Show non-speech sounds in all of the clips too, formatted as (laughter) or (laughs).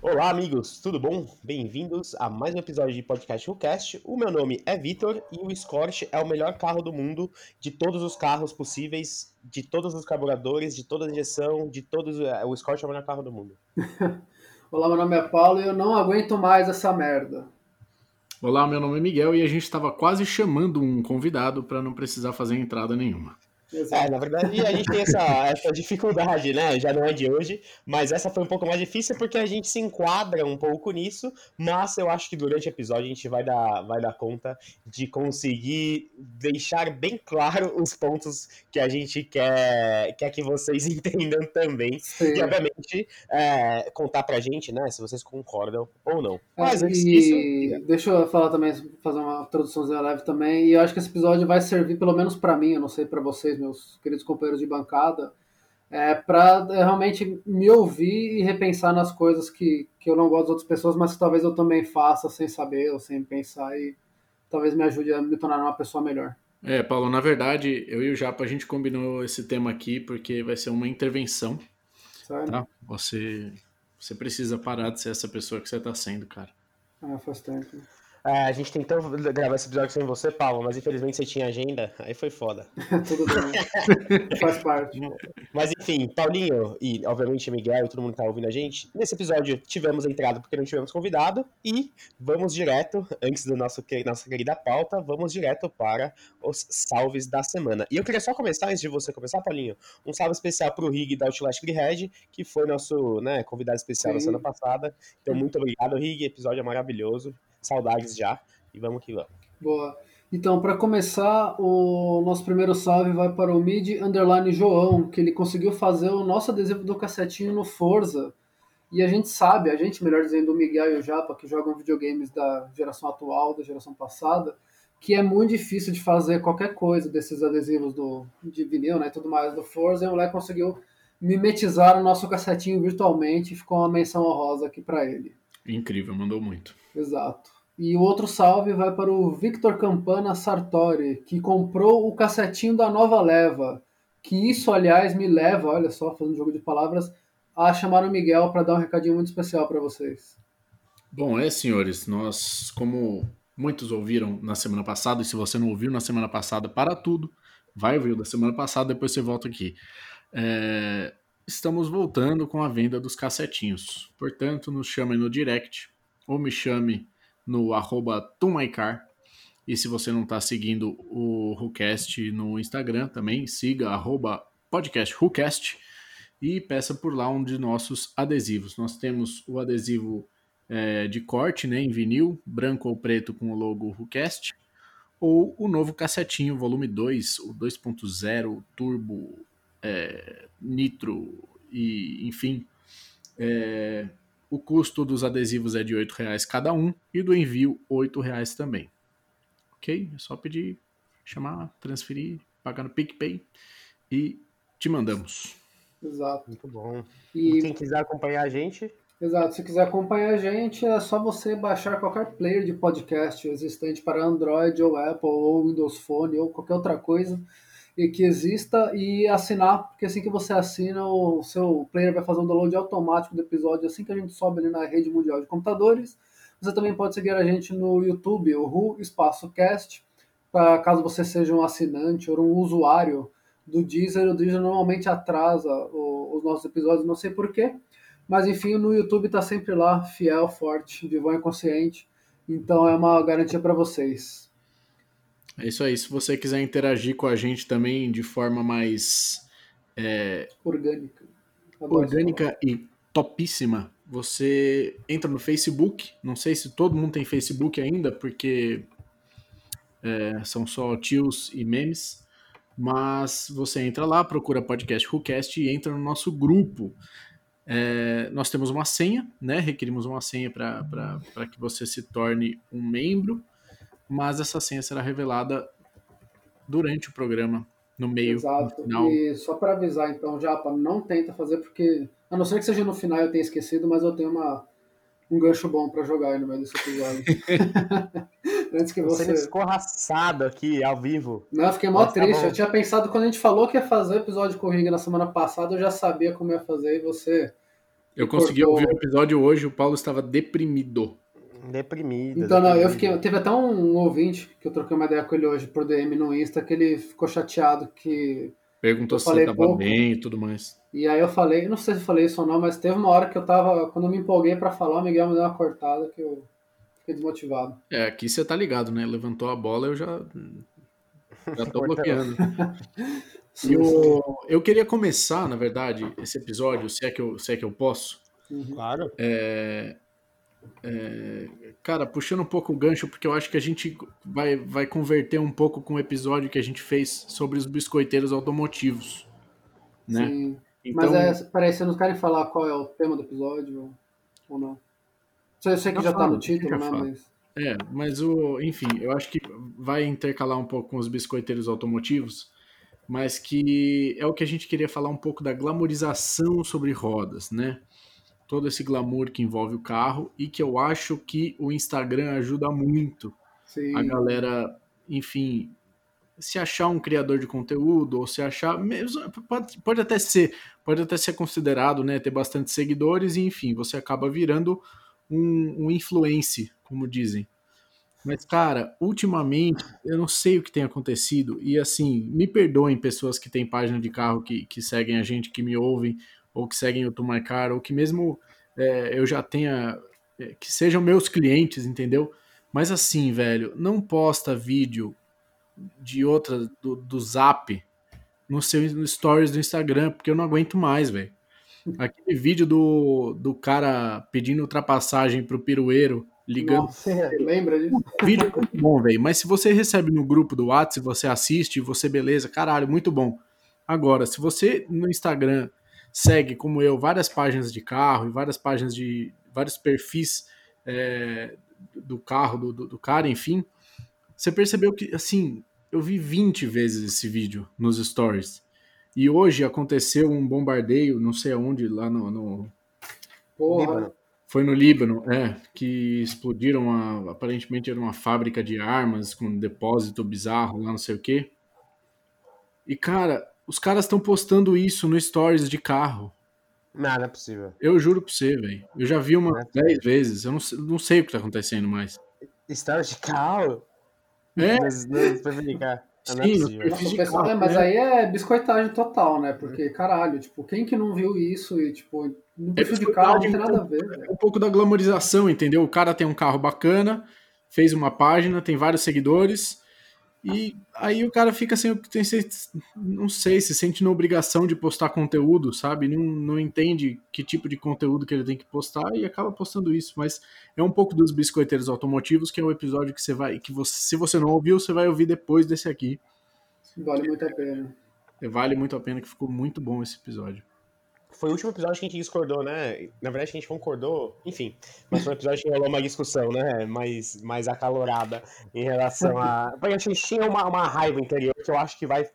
Olá, amigos, tudo bom? Bem-vindos a mais um episódio de Podcast WhoCast. O meu nome é Vitor e o Escort é o melhor carro do mundo, de todos os carros possíveis, de todos os carburadores, de toda a injeção, de todos. é, O Escort é o melhor carro do mundo. (laughs) Olá, meu nome é Paulo e eu não aguento mais essa merda. Olá, meu nome é Miguel e a gente estava quase chamando um convidado para não precisar fazer entrada nenhuma. É, na verdade, a gente tem essa, (laughs) essa dificuldade, né? Já não é de hoje, mas essa foi um pouco mais difícil porque a gente se enquadra um pouco nisso, mas eu acho que durante o episódio a gente vai dar, vai dar conta de conseguir deixar bem claro os pontos que a gente quer, quer que vocês (laughs) entendam também. Sim. E, obviamente, é, contar pra gente, né, se vocês concordam ou não. Mas É, e disso, deixa eu falar também, fazer uma introduçãozinha leve também. E eu acho que esse episódio vai servir, pelo menos pra mim, eu não sei pra vocês, meus queridos companheiros de bancada, é, para realmente me ouvir e repensar nas coisas que, que eu não gosto das outras pessoas, mas que talvez eu também faça sem saber ou sem pensar e talvez me ajude a me tornar uma pessoa melhor. É, Paulo, na verdade, eu e o Japa a gente combinou esse tema aqui porque vai ser uma intervenção, Sabe? tá? Você, você precisa parar de ser essa pessoa que você tá sendo, cara. Ah, faz tempo. É, a gente tentou gravar esse episódio sem você, Paulo, mas infelizmente você tinha agenda, aí foi foda. (laughs) Tudo bem. (laughs) faz parte. Mas enfim, Paulinho e obviamente Miguel e todo mundo que tá ouvindo a gente, nesse episódio tivemos entrada porque não tivemos convidado e vamos direto, antes que- nossa querida pauta, vamos direto para os salves da semana. E eu queria só começar, antes de você começar, Paulinho, um salve especial pro Rig da Outlast Red, que foi nosso né, convidado especial na Sim. semana passada. Então, muito obrigado, Rig, episódio é maravilhoso, saudades já, e vamos que vamos. Boa. Então, para começar, o nosso primeiro salve vai para o Mid Underline João, que ele conseguiu fazer o nosso adesivo do cassetinho no Forza. E a gente sabe, a gente, melhor dizendo, o Miguel e o Japa, que jogam videogames da geração atual, da geração passada, que é muito difícil de fazer qualquer coisa desses adesivos do, de vinil né, e tudo mais do Forza. E o moleque conseguiu mimetizar o nosso cassetinho virtualmente e ficou uma menção honrosa aqui para ele. Incrível, mandou muito. Exato. E o outro salve vai para o Victor Campana Sartori, que comprou o cassetinho da nova leva. Que isso, aliás, me leva, olha só, fazendo jogo de palavras, a chamar o Miguel para dar um recadinho muito especial para vocês. Bom, é, senhores, nós, como muitos ouviram na semana passada, e se você não ouviu na semana passada, para tudo, vai ouvir da semana passada, depois você volta aqui. É, estamos voltando com a venda dos cassetinhos. Portanto, nos chame no direct ou me chame no arroba Tumaicar. E se você não está seguindo o WhoCast no Instagram, também siga arroba podcast WhoCast e peça por lá um de nossos adesivos. Nós temos o adesivo é, de corte, né, em vinil, branco ou preto com o logo WhoCast, ou o novo cassetinho, volume 2, o 2.0 turbo é, nitro e enfim. É, o custo dos adesivos é de R$ 8,00 cada um e do envio R$ 8,00 também. Ok? É só pedir, chamar, transferir, pagar no PicPay e te mandamos. Exato. Muito bom. E E, quem quiser acompanhar a gente, exato, se quiser acompanhar a gente, é só você baixar qualquer player de podcast existente para Android ou Apple ou Windows Phone ou qualquer outra coisa que exista e assinar, porque assim que você assina, o seu player vai fazer um download automático do episódio assim que a gente sobe ali na rede mundial de computadores. Você também pode seguir a gente no YouTube, o Ru Espaço Cast, caso você seja um assinante ou um usuário do Deezer. O Deezer normalmente atrasa o- os nossos episódios, não sei porquê, mas enfim, no YouTube tá sempre lá, fiel, forte, vivão e consciente. Então é uma garantia para vocês. É isso aí. Se você quiser interagir com a gente também de forma mais é, Orgânica. Orgânica e topíssima, você entra no Facebook. Não sei se todo mundo tem Facebook ainda, porque é, são só tios e memes. Mas você entra lá, procura podcast WhoCast e entra no nosso grupo. É, nós temos uma senha, né? Requerimos uma senha para que você se torne um membro, mas essa senha será revelada durante o programa, no meio, Exato. no final. E só para avisar, então, Japa, não tenta fazer, porque, a não ser que seja no final eu tenha esquecido, mas eu tenho uma, um gancho bom para jogar aí no meio desse episódio. (laughs) Antes que Você você. escorraçado aqui, ao vivo. Não, eu fiquei mó tá triste. bom. eu tinha pensado, quando a gente falou que ia fazer o episódio com o Ring na semana passada, eu já sabia como ia fazer e você. Eu consegui Cortou. ouvir o episódio hoje, o Paulo estava deprimido. Deprimido. Então, não, eu fiquei. Teve até um ouvinte que eu troquei uma ideia com ele hoje por DM no Insta, que ele ficou chateado que. Perguntou Eu se falei você estava pouco. bem e tudo mais. E aí eu falei, não sei se eu falei isso ou não, mas teve uma hora que eu tava. Quando eu me empolguei pra falar, o Miguel me deu uma cortada que eu fiquei desmotivado. É, aqui você tá ligado, né? Levantou a bola, eu já. Já tô (laughs) bloqueando. (laughs) E o- eu queria começar, na verdade, esse episódio, se é que eu, se é que eu posso. Uhum. Claro. É, é, cara, puxando um pouco o gancho, porque eu acho que a gente vai, vai converter um pouco com o episódio que a gente fez sobre os biscoiteiros automotivos. Né? Sim. Então, Mas é, peraí, vocês não querem falar qual é o tema do episódio ou- não? Eu sei que Eu já tá falo, no título, né? Mas. É, mas o, enfim, eu acho que vai intercalar um pouco com os biscoiteiros automotivos, mas que é o que a gente queria falar um pouco da glamorização sobre rodas, né? Todo esse glamour que envolve o carro e que eu acho que o Instagram ajuda muito Sim. a galera, enfim, se achar um criador de conteúdo ou se achar mesmo pode, pode até ser, pode até ser considerado, né, ter bastante seguidores e enfim, você acaba virando um, um influencer, como dizem. Mas cara, ultimamente eu não sei o que tem acontecido e assim, me perdoem pessoas que têm página de carro que, que seguem a gente, que me ouvem ou que seguem o Tumarcar ou que mesmo é, eu já tenha é, que sejam meus clientes, entendeu? Mas assim, velho, não posta vídeo de outra do, do Zap no seu no stories do Instagram, porque eu não aguento mais, velho. Aquele vídeo do, do cara pedindo ultrapassagem pro pirueiro, ligando. Nossa, lembra disso? O vídeo é muito bom, velho. Mas se você recebe no grupo do WhatsApp, você assiste, você beleza, caralho, muito bom. Agora, se você no Instagram segue, como eu, várias páginas de carro e várias páginas de. vários perfis é, do carro, do, do, do cara, enfim, você percebeu que, assim, eu vi 20 vezes esse vídeo nos stories. E hoje aconteceu um bombardeio, não sei aonde, lá no. no- Porra. Foi no Líbano, é, que explodiram uma, aparentemente era uma fábrica de armas com um depósito bizarro lá, não sei o quê. E cara, os caras estão postando isso no stories de carro. Não, não é possível. Eu juro pra você, velho. Eu já vi umas Não é 10 vezes. Eu não sei, não sei o que tá acontecendo mais. História de carro? É, carro. Ah, Não é Sim, perfis Nossa, pessoal- carro, é, mas né? aí é biscoitagem total, né? Porque, caralho, tipo, quem que não viu isso e, tipo, no perfil de carro não tem nada a ver, velho. um pouco da glamorização, entendeu? O cara tem um carro bacana, fez uma página, tem vários seguidores, e aí o cara fica tem, não sei, se sente na obrigação de postar conteúdo, sabe? Não, não entende que tipo de conteúdo que ele tem que postar e acaba postando isso. Mas é um pouco dos biscoiteiros automotivos, que é o episódio que você vai, que você, se você não ouviu, você vai ouvir depois desse aqui. Vale muito a pena. Vale muito a pena, que ficou muito bom esse episódio. Foi o último episódio que a gente discordou, né? Na verdade, a gente concordou, enfim. Mas foi um episódio que rolou uma discussão, né? Mais, mais acalorada em relação a. Porque a gente tinha uma, uma raiva interior que eu acho que vai.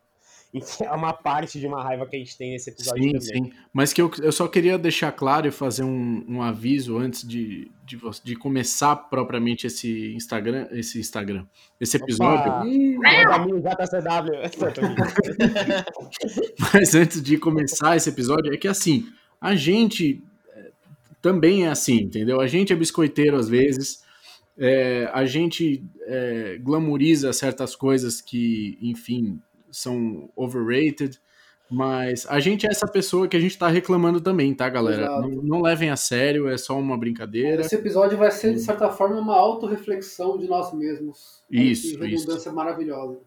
(laughs) enfim, É uma parte de uma raiva que a gente tem nesse episódio Sim, também. sim. Mas que eu, eu só queria deixar claro e fazer um, um aviso antes de, de, de começar propriamente esse Instagram, esse Instagram, esse episódio. Opa! Da minha JCW. Mas antes de começar esse episódio, é que assim, a gente é, também é assim, entendeu? A gente é biscoiteiro às vezes, é, a gente é, glamoriza certas coisas que, enfim, são overrated, mas a gente é essa pessoa que a gente tá reclamando também, tá, galera? Não, não levem a sério, é só uma brincadeira. Esse episódio vai ser, de certa forma, uma autorreflexão de nós mesmos. Isso, Que redundância maravilhosa.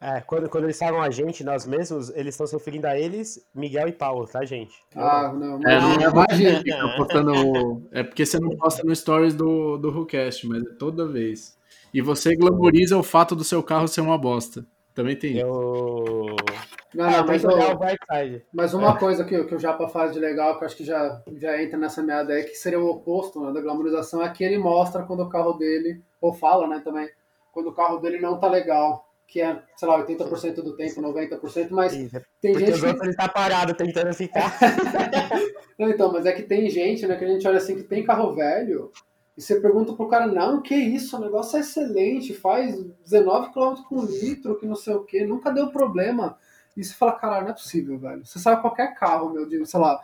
É, quando, quando eles falam a gente, nós mesmos, eles estão se referindo a eles, Miguel e Paulo, tá, gente? Ah, não, É, não é imagina. Fica postando- É porque você não posta no stories do, do WhoCast, mas é toda vez. E você glamoriza o fato do seu carro ser uma bosta. Também tem. Eu. Não, Ah, não, tem mas, eu- mas uma coisa que, que o Japa faz de legal, que eu acho que já, já entra nessa meada aí, que seria o oposto né, da glamorização, é que ele mostra quando o carro dele, ou fala, né, também, quando o carro dele não tá legal. Que é, sei lá, 80% do tempo, 90%, mas Isso, tem Porque gente que ele tá parado tentando ficar. (laughs) Não, então, mas é que tem gente, né, que a gente olha assim, que tem carro velho, e você pergunta pro cara, não, que isso, o negócio é excelente, faz 19 km por litro, que não sei o que, nunca deu problema. E você fala, caralho, não é possível, velho. Você sabe qualquer carro, meu, de, sei lá,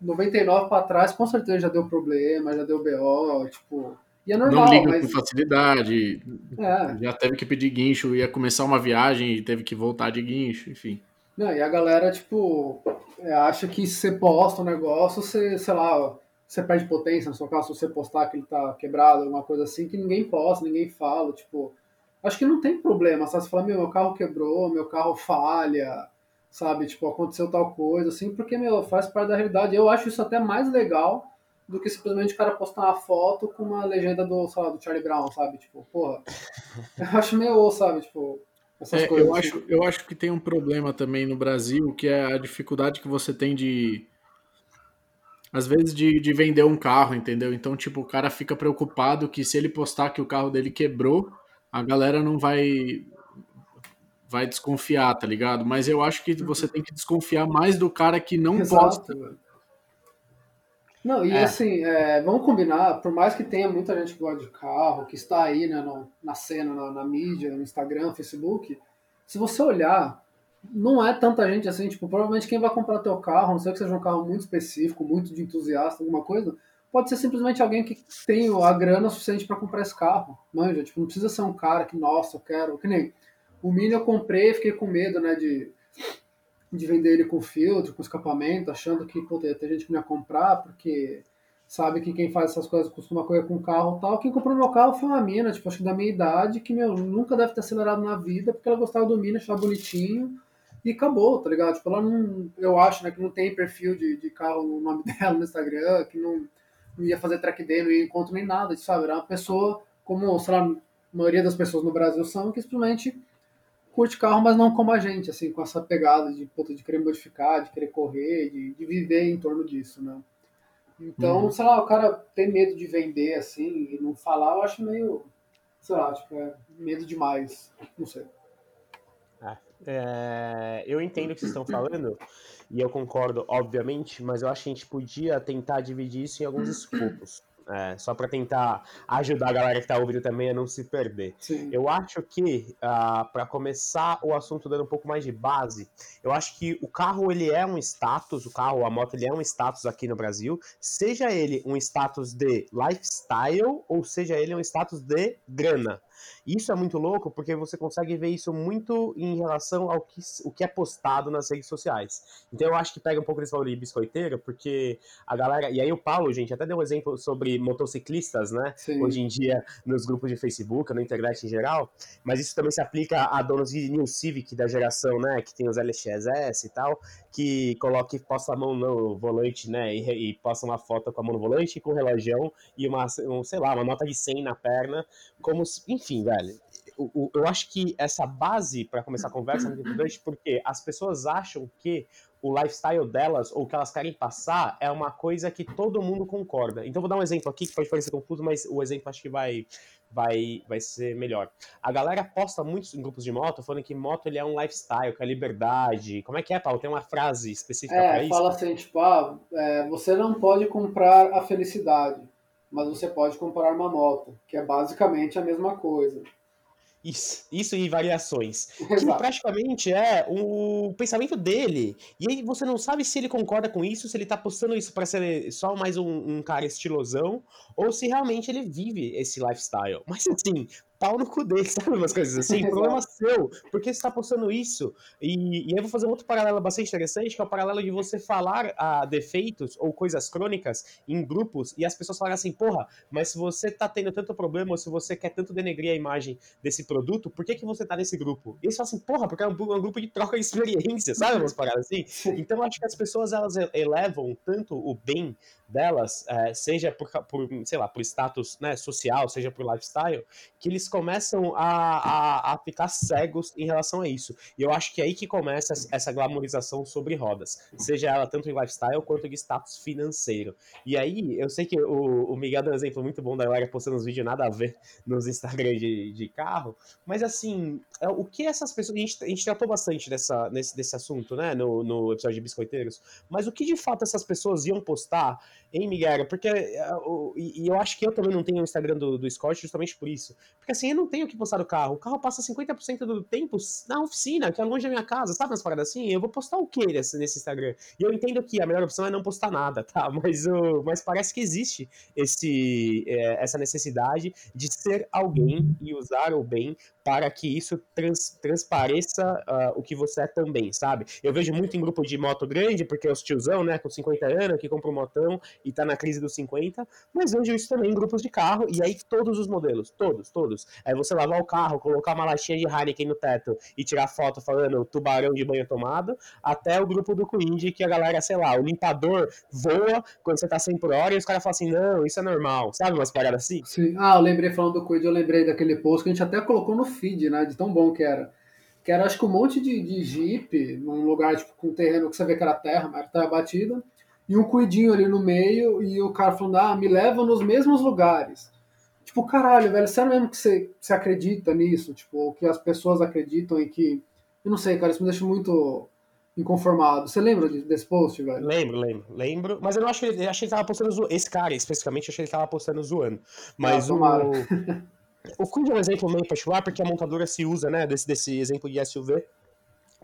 99 para trás, com certeza já deu problema, já deu BO, tipo. E é normal, não liga mas... com facilidade. É. Já teve que pedir guincho, ia começar uma viagem e teve que voltar de guincho, enfim. Não, e a galera, tipo, é, acha que se você posta um negócio, você, sei lá, você perde potência no seu carro se você postar que ele tá quebrado, alguma coisa assim, que ninguém posta, ninguém fala, tipo. Acho que não tem problema, sabe? Você fala, meu, meu carro quebrou, meu carro falha, sabe? Tipo, aconteceu tal coisa, assim, porque, meu, faz parte da realidade. Eu acho isso até mais legal do que simplesmente o cara postar uma foto com uma legenda do, sei lá, do Charlie Brown, sabe? Tipo, porra. (laughs) Eu acho meio, sabe? Tipo, essas é, coisas. Eu acho, eu acho que tem um problema também no Brasil, que é a dificuldade que você tem de. Às vezes de, de vender um carro, entendeu? Então, tipo, o cara fica preocupado que se ele postar que o carro dele quebrou, a galera não vai vai desconfiar, tá ligado? Mas eu acho que você tem que desconfiar mais do cara que não Exato, posta. Não, e é. assim, é, vamos combinar, por mais que tenha muita gente que gosta de carro, que está aí né, no, na cena, na, na, mídia, no Instagram, Facebook, se você olhar, não é tanta gente assim, tipo, provavelmente quem vai comprar teu carro, não sei que seja um carro muito específico, muito de entusiasta, alguma coisa, pode ser simplesmente alguém que tem a grana suficiente para comprar esse carro, manja, tipo, não precisa ser um cara que, nossa, eu quero, que nem o Mini eu comprei, fiquei com medo, né, de, de vender ele com filtro, com escapamento, achando que pô, ter gente que não ia comprar, porque sabe que quem faz essas coisas costuma correr com carro e tal. Quem comprou meu carro foi uma mina, tipo, acho que da minha idade, que meu, nunca deve ter acelerado na vida, porque ela gostava do Mini, achava bonitinho, e acabou, tá ligado? Tipo, ela não, eu acho, né, que não tem perfil de, de carro no nome (laughs) dela no Instagram, que não, não ia fazer track day, não ia encontro nem nada, sabe? Era uma pessoa, como, sei lá, a maioria das pessoas no Brasil são, que simplesmente curte carro, mas não como a gente, assim, com essa pegada de, puta, de querer modificar, de querer correr, de, de viver em torno disso, né? Então, uhum. sei lá, o cara ter medo de vender, assim, e não falar, eu acho meio, sei lá, tipo, é medo demais, não sei. É, eu entendo o que vocês estão falando, e eu concordo, obviamente, mas eu acho que a gente podia tentar dividir isso em alguns (clears throat) escopos. É, só para tentar ajudar a galera que tá ouvindo também a não se perder. Sim. Eu acho que, uh, ah, para começar o assunto dando um pouco mais de base, eu acho que o carro ele é um status, o carro, a moto, ele é um status aqui no Brasil, seja ele um status de lifestyle ou seja ele um status de grana. Isso é muito louco porque você consegue ver isso muito em relação ao que, o que é postado nas redes sociais. Então eu acho que pega um pouco desse valor de biscoiteiro, porque a galera. E aí o Paulo, gente, até deu um exemplo sobre motociclistas, né? Sim. Hoje em dia, nos grupos de Facebook, na internet em geral. Mas isso também se aplica a donos de New Civic da geração, né? Que tem os LXS e tal, que coloca e posta a mão no volante, né? E, e posta uma foto com a mão no volante, com o relógio e uma, um, sei lá, uma nota de 100 na perna, como. Enfim, enfim, velho, eu, eu acho que essa base para começar a conversa é muito importante porque as pessoas acham que o lifestyle delas ou o que elas querem passar é uma coisa que todo mundo concorda. Então vou dar um exemplo aqui que pode parecer confuso, mas o exemplo acho que vai vai vai ser melhor. A galera posta muito em grupos de moto falando que moto ele é um lifestyle, que é liberdade. Como é que é, Paulo? Tem uma frase específica é, para isso? fala assim, tipo, ah, é, você não pode comprar a felicidade mas você pode comprar uma moto, que é basicamente a mesma coisa. Isso, isso e variações. (laughs) Exato. Que praticamente é o pensamento dele. E aí você não sabe se ele concorda com isso, se ele tá postando isso para ser só mais um, um, cara estilosão, ou se realmente ele vive esse lifestyle. Mas assim, pau no cu dele, (laughs) sabe? Umas coisas assim. problema seu. Por que você tá postando isso? E, e aí eu vou fazer um outro paralelo bastante interessante, que é o paralelo de você falar a defeitos ou coisas crônicas em grupos e as pessoas falarem assim, porra, mas se você tá tendo tanto problema, ou se você quer tanto denegrir a imagem desse produto, por que, que você tá nesse grupo? E eles falam assim, porra, porque é um, um grupo de troca de experiência, sabe? Umas paradas assim. Então eu acho que as pessoas elas elevam tanto o bem delas, é, seja por, por, sei lá, por status né, social, seja por lifestyle, que eles começam a, a, a, ficar cegos em relação a isso. E eu acho que é aí que começa essa glamorização sobre rodas, seja ela tanto em lifestyle quanto de status financeiro. E aí, eu sei que o, o Miguel deu um exemplo muito bom da galera postando uns vídeos nada a ver nos Instagram de, de carro, mas assim, é, o que essas pessoas. A gente, a gente tratou bastante dessa, nesse, desse assunto, né, no, no episódio de Biscoiteiros, mas o que de fato essas pessoas iam postar Hein, Miguel? Porque é, e eu acho que eu também não tenho o Instagram do, do Scott justamente por isso. Porque assim, eu não tenho o que postar do carro. O carro passa 50% do tempo na oficina, que é longe da minha casa, sabe umas paradas assim? Eu vou postar o que nesse, nesse Instagram? E eu entendo que a melhor opção é não postar nada, tá? (laughs) Mas, uh, mas parece que existe esse, é, essa necessidade de ser alguém e usar o bem para que isso trans, transpareça uh, o que você é também, sabe? Eu vejo muito em grupo de moto grande, porque é os tiozão, né, com 50 anos, que compra um motão e tá na crise dos 50, mas vejo isso também em grupos de carro, e aí todos os modelos, todos, todos. É você lavar o carro, colocar uma latinha de Heineken no teto e tirar foto falando tubarão de banho tomado, até o grupo do Quid, que a galera, sei lá, o limpador voa quando você tá 100 por hora e os caras falam assim, não, isso é normal, sabe umas paradas assim? Sim, ah, eu lembrei falando do Quid, eu lembrei daquele post que a gente até colocou no feed, né, de tão bom que era. Que era, acho que um monte de, de jeep, num lugar, tipo, com terreno que você vê que era terra, mas era terra batida, e um cuidinho ali no meio, e o cara falando, ah, me leva nos mesmos lugares. Tipo, caralho, velho, sério mesmo que você, você acredita nisso? Tipo, que as pessoas acreditam e que. Eu não sei, cara, isso me deixa muito inconformado. Você lembra desse post, velho? Lembro, lembro, lembro. Mas eu não acho que ele, eu achei que ele tava postando zoando. Esse cara, especificamente, achei que ele tava postando zoando. Mas ah, o. (laughs) o Quid é um exemplo meio particular, porque a montadora se usa, né, desse, desse exemplo de SUV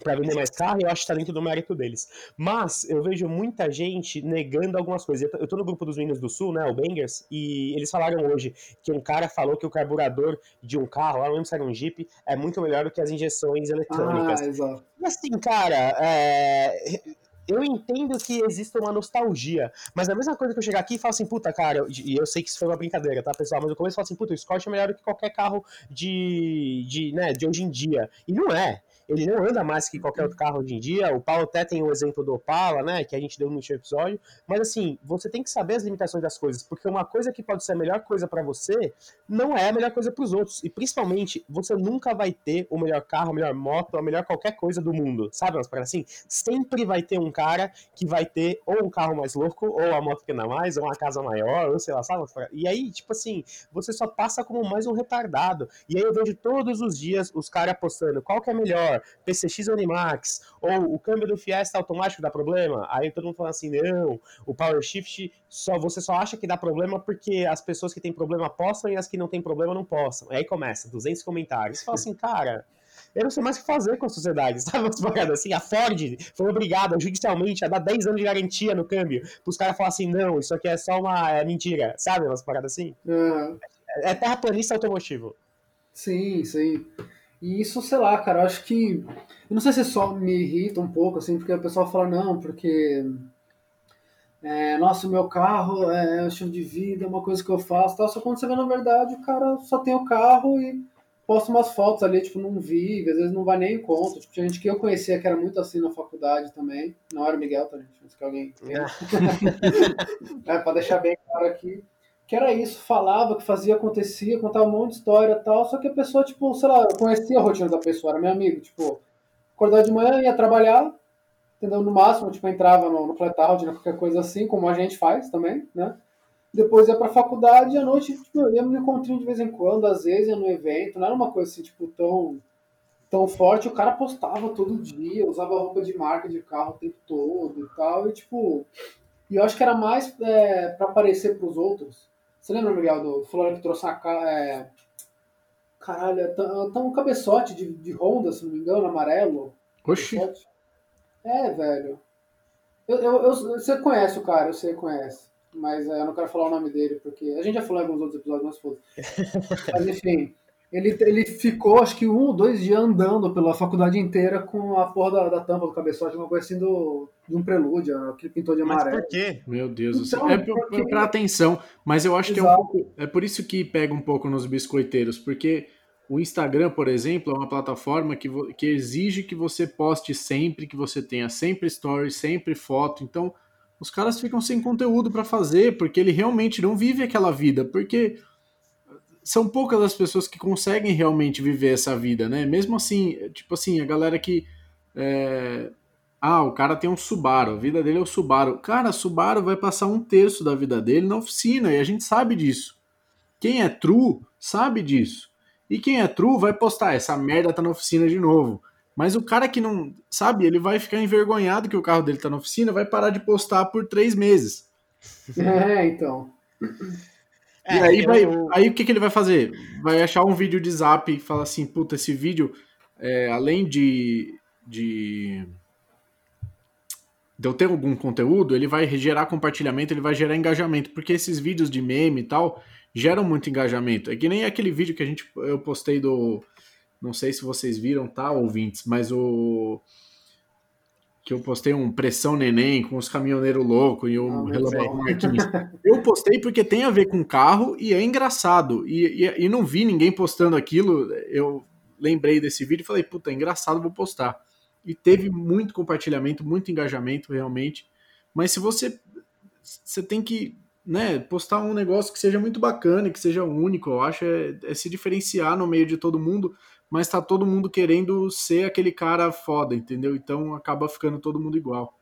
para vender mais carro, eu acho que tá dentro do mérito deles. Mas eu vejo muita gente negando algumas coisas. Eu tô no grupo dos Meninos do Sul, né, o Bangers, e eles falaram hoje que um cara falou que o carburador de um carro, lá não lembro se era um Jeep, é muito melhor do que as injeções eletrônicas. Ah, exato. E assim, cara, é eu entendo que existe uma nostalgia, mas é a mesma coisa que eu chegar aqui e falar assim, puta, cara, e eu sei que isso foi uma brincadeira, tá, pessoal? Mas eu começo a falar assim, puta, o Scott é melhor do que qualquer carro de, de, né, de hoje em dia. E não é ele não anda mais que qualquer outro carro hoje em dia. O Paulo até tem o exemplo do Opala, né, que a gente deu no último episódio. Mas assim, você tem que saber as limitações das coisas, porque uma coisa que pode ser a melhor coisa para você não é a melhor coisa para os outros. E principalmente, você nunca vai ter o melhor carro, a melhor moto, a melhor qualquer coisa do mundo, sabe? Mas para assim, sempre vai ter um cara que vai ter ou um carro mais louco, ou a moto que anda mais, ou uma casa maior, ou sei lá, sabe? E aí, tipo assim, você só passa como mais um retardado. E aí eu vejo todos os dias os caras postando qual que é melhor PCX Animax, ou o câmbio do Fiesta automático dá problema, aí todo mundo fala assim, não, o Power Shift só você só acha que dá problema porque as pessoas que têm problema postam e as que não têm problema não postam. Aí começa, 200 comentários. Você fala assim, cara, eu não sei mais o que fazer com a sociedade, (laughs) sabe? assim, a Ford foi obrigada judicialmente a dar 10 anos de garantia no câmbio, para os caras falarem assim, não, isso aqui é só uma é mentira, sabe? Umas paradas assim. Uhum. É terraplanista automotivo. Sim, sim. E isso, sei lá, cara, eu acho que. Eu não sei se só me irrita um pouco, assim, porque o pessoal fala, não, porque. É, nossa, o meu carro é um estilo de vida, é uma coisa que eu faço tal. Só quando você vê, na verdade, o cara só tem o carro e posta umas fotos ali, tipo, não vive, às vezes não vai nem em conta. Tipo, tinha gente que eu conhecia que era muito assim na faculdade também. Não era o Miguel, tá, gente? Antes que alguém. (laughs) é, pra deixar bem claro aqui que era isso, falava, que fazia, acontecia, contava um monte de história e tal, só que a pessoa, tipo, sei lá, eu conhecia a rotina da pessoa, era meu amigo, tipo, acordava de manhã, ia trabalhar, entendeu? No máximo, tipo, entrava no, no Flatout, qualquer coisa assim, como a gente faz também, né? Depois ia pra faculdade e à noite, tipo, eu ia no encontrinho de vez em quando, às vezes ia no evento, não era uma coisa assim, tipo, tão, tão forte, o cara postava todo dia, usava roupa de marca de carro o tempo todo e tal, e tipo, e eu acho que era mais é, para aparecer pros outros, você lembra, Miguel, do fulano que trouxe a é, Caralho, é tão, é um cabeçote de, de Honda, se não me engano, amarelo. Oxi. É, velho. Eu, eu, eu, você conhece o cara, eu sei que conhece. Mas é, eu não quero falar o nome dele, porque a gente já falou em alguns outros episódios, mas foda (laughs) Mas enfim, ele, ele ficou, acho que um ou dois dias andando pela faculdade inteira com a porra da, da tampa do cabeçote, uma coisa assim do, de um prelúdio, aquele pintor de amarelo. Mas por quê? Meu Deus do então, céu. É porque... pra atenção, mas eu acho Exato. que é um pouco. É por isso que pega um pouco nos biscoiteiros, porque o Instagram, por exemplo, é uma plataforma que, que exige que você poste sempre, que você tenha sempre stories, sempre foto. Então, os caras ficam sem conteúdo para fazer, porque ele realmente não vive aquela vida. Porque são poucas as pessoas que conseguem realmente viver essa vida, né? Mesmo assim, tipo assim, a galera que. É... Ah, o cara tem um Subaru, a vida dele é o Subaru. Cara, Subaru vai passar um terço da vida dele na oficina e a gente sabe disso. Quem é true sabe disso. E quem é true vai postar, essa merda tá na oficina de novo. Mas o cara que não sabe, ele vai ficar envergonhado que o carro dele tá na oficina, vai parar de postar por três meses. (laughs) É, então. É, e aí, eu... vai, aí o que, que ele vai fazer? Vai achar um vídeo de zap e falar assim: puta, esse vídeo, é, além de, de, de eu ter algum conteúdo, ele vai gerar compartilhamento, ele vai gerar engajamento, porque esses vídeos de meme e tal geram muito engajamento. É que nem aquele vídeo que a gente eu postei do. Não sei se vocês viram, tá, ouvintes, mas o que eu postei um pressão neném com os caminhoneiros loucos e o ah, Relâmpago Martins. Eu postei porque tem a ver com carro e é engraçado. E, e, e, não vi ninguém postando aquilo. Eu lembrei desse vídeo e falei, puta, é engraçado, vou postar. E teve muito compartilhamento, muito engajamento realmente. Mas se você. Você tem que né, postar um negócio que seja muito bacana, que seja único, eu acho, é, é se diferenciar no meio de todo mundo mas tá todo mundo querendo ser aquele cara foda, entendeu? Então acaba ficando todo mundo igual.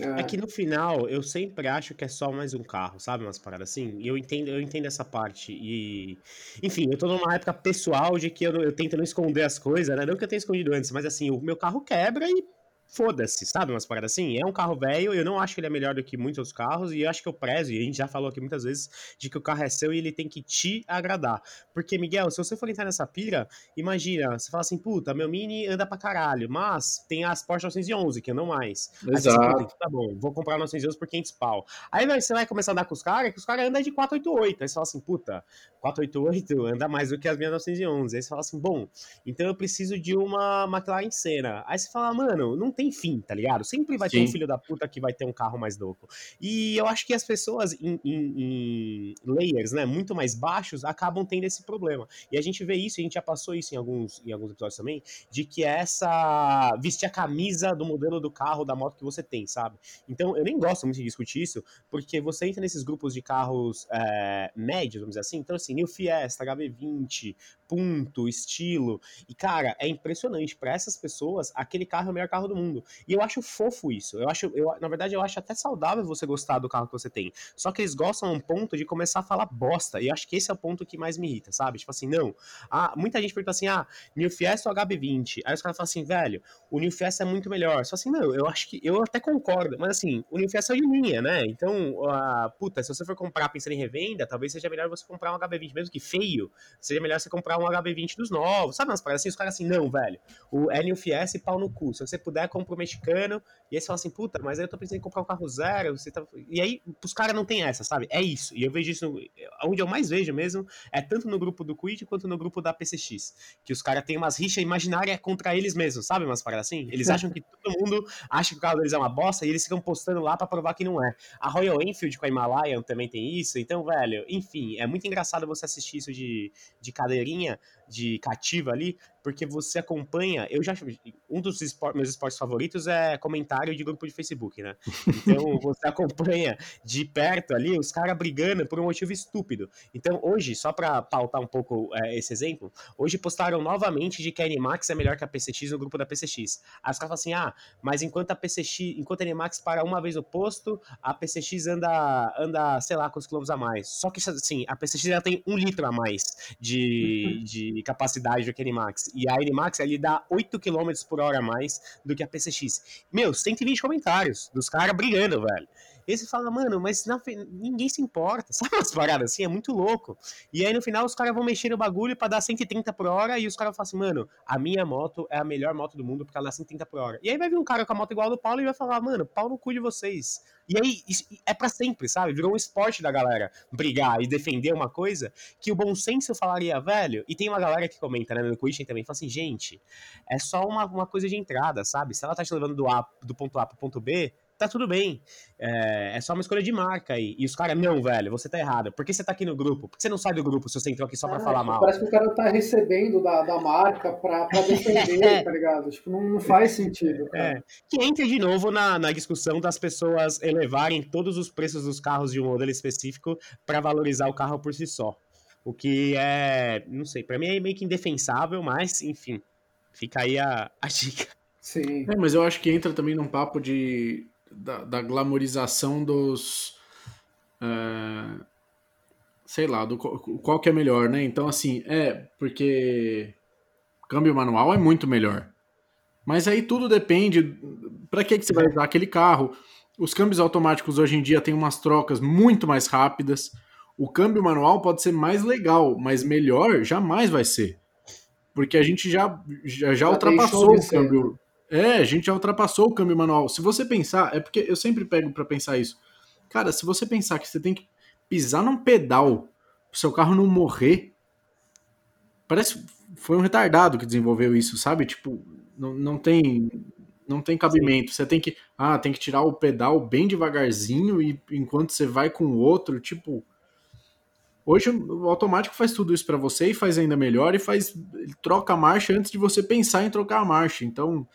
É. é que no final eu sempre acho que é só mais um carro, sabe? Umas paradas assim. E eu entendo, eu entendo essa parte. E. Enfim, eu tô numa época pessoal de que eu, eu tento não esconder as coisas, né? Não que eu tenha escondido antes, mas assim, o meu carro quebra e foda-se, sabe? Umas paradas assim. É um carro velho, eu não acho que ele é melhor do que muitos outros carros, e eu acho que eu prezo, e a gente já falou aqui muitas vezes, de que o carro é seu e ele tem que te agradar. Porque, Miguel, se você for entrar nessa pira, imagina, você fala assim, puta, meu Mini anda pra caralho, mas tem as Porsche 911, que andam mais. Exato. Aí você, tá bom, vou comprar 911 por 500 pau. Aí você vai começar a andar com os caras, que os caras andam de 488. Aí você fala assim, puta, 488 anda mais do que as minhas 911. Aí você fala assim, bom, então eu preciso de uma McLaren Senna. Aí você fala, mano, não tem fim, tá ligado? Sempre vai Sim. ter um filho da puta que vai ter um carro mais louco. E eu acho que as pessoas em, em, em, layers, né, muito mais baixos, acabam tendo esse problema. E a gente vê isso, a gente já passou isso em alguns, em alguns episódios também, de que é essa vestir a camisa do modelo do carro, da moto que você tem, sabe? Então eu nem gosto muito de discutir isso, porque você entra nesses grupos de carros é, médios, vamos dizer assim, então assim, New Fiesta, HB20, Punto, estilo, e cara, é impressionante, para essas pessoas, aquele carro é o melhor carro do mundo. E eu acho fofo isso. Eu acho, eu, na verdade, eu acho até saudável você gostar do carro que você tem. Só que eles gostam a um ponto de começar a falar bosta. E eu acho que esse é o ponto que mais me irrita, sabe? Tipo assim, não. Ah, muita gente pergunta assim: ah, New Fiesta ou HB20? Aí os caras falam assim, velho, o New Fiesta é muito melhor. Só assim, não, eu acho que. Eu até concordo, mas assim, o New Fiesta é de linha, né? Então, uh, puta, se você for comprar pensando em revenda, talvez seja melhor você comprar um HB20, mesmo que feio, seja melhor você comprar um HB20 dos novos, sabe? Umas paradas assim, os caras assim, não, velho, o e pau no cu. Se você puder, compra o mexicano, e aí você fala assim, puta, mas aí eu tô pensando em comprar um carro zero, você tá... E aí, os caras não tem essa, sabe? É isso. E eu vejo isso, no... onde eu mais vejo mesmo, é tanto no grupo do Quid quanto no grupo da PCX. Que os caras têm umas rixas imaginárias contra eles mesmos, sabe? Umas paradas assim. Eles acham que todo mundo acha que o carro deles é uma bosta e eles ficam postando lá para provar que não é. A Royal Enfield com a Himalayan também tem isso. Então, velho, enfim, é muito engraçado você assistir isso de, de cadeirinha, tinha de cativa ali, porque você acompanha. Eu já. Um dos esport, meus esportes favoritos é comentário de grupo de Facebook, né? (laughs) Então você acompanha de perto ali os caras brigando por um motivo estúpido. Então hoje, só para pautar um pouco é, esse exemplo, hoje postaram novamente de que a NMAX é melhor que a PCX no grupo da PCX. Aí os caras falam assim: ah, mas enquanto a PCX, enquanto a NMAX para uma vez no posto, a PCX anda, anda sei lá, quantos quilômetros a mais. Só que assim, a PCX já tem um litro a mais de, de capacidade do que a e a NMAX ele dá 8 km por hora a mais do que a PCX. Meu, 120 comentários dos caras brigando, velho. E aí você fala, mano, mas não, ninguém se importa, (laughs) sabe umas paradas assim? É muito louco. E aí no final os caras vão mexer no bagulho para dar 130 por hora e os caras falam assim, mano, a minha moto é a melhor moto do mundo porque ela dá 130 por hora. E aí vai vir um cara com a moto igual ao do Paulo e vai falar, mano, pau no cu de vocês. E aí isso é para sempre, sabe? Virou um esporte da galera brigar e defender uma coisa que o bom senso falaria, velho. E tem uma galera que comenta, né, no Twitch também, fala assim, gente, é só uma, uma coisa de entrada, sabe? Se ela tá te levando do, a, do ponto A pro ponto B, tá tudo bem. É, é só uma escolha de marca aí. E os caras, não, velho, você tá errado. Por que você tá aqui no grupo? Por que você não sai do grupo se você entrou aqui só pra é, falar mal? Parece que o cara tá recebendo da, da marca pra, pra defender, (laughs) tá ligado? Tipo, não, não faz sentido. É. Que entra de novo na, na discussão das pessoas elevarem todos os preços dos carros de um modelo específico para valorizar o carro por si só. O que é, não sei, para mim é meio que indefensável, mas enfim, fica aí a, a dica. Sim. É, mas eu acho que entra também num papo de da, da glamorização dos é, sei lá, do qual que é melhor, né? Então assim, é porque câmbio manual é muito melhor. Mas aí tudo depende para que que você vai usar aquele carro. Os câmbios automáticos hoje em dia têm umas trocas muito mais rápidas. O câmbio manual pode ser mais legal, mas melhor jamais vai ser. Porque a gente já, já, já, já ultrapassou o câmbio. É, a gente já ultrapassou o câmbio manual. Se você pensar, é porque eu sempre pego para pensar isso. Cara, se você pensar que você tem que pisar num pedal pro seu carro não morrer, parece foi um retardado que desenvolveu isso, sabe? Tipo, não, não tem não tem cabimento. Sim. Você tem que ah, tem que tirar o pedal bem devagarzinho e enquanto você vai com o outro, tipo, Hoje o automático faz tudo isso para você e faz ainda melhor e faz ele troca a marcha antes de você pensar em trocar a marcha. Então,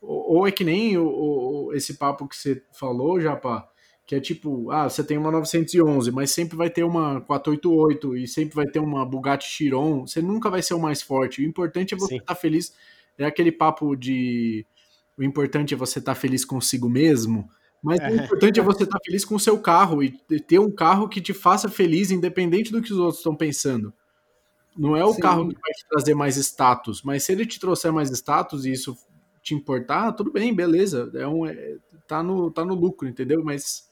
ou, é que nem o, o, esse papo que você falou, Japa, que é tipo, ah, você tem uma 911, mas sempre vai ter uma 488 e sempre vai ter uma Bugatti Chiron, você nunca vai ser o mais forte. O importante é você estar tá feliz. É aquele papo de o importante é você estar tá feliz consigo mesmo. Mas é. o importante é você estar tá feliz com o seu carro e ter um carro que te faça feliz, independente do que os outros estão pensando. Não é o Sim. carro que vai te trazer mais status, mas se ele te trouxer mais status e isso te importar, tudo bem, beleza. É um, é, tá, no, tá no lucro, entendeu? Mas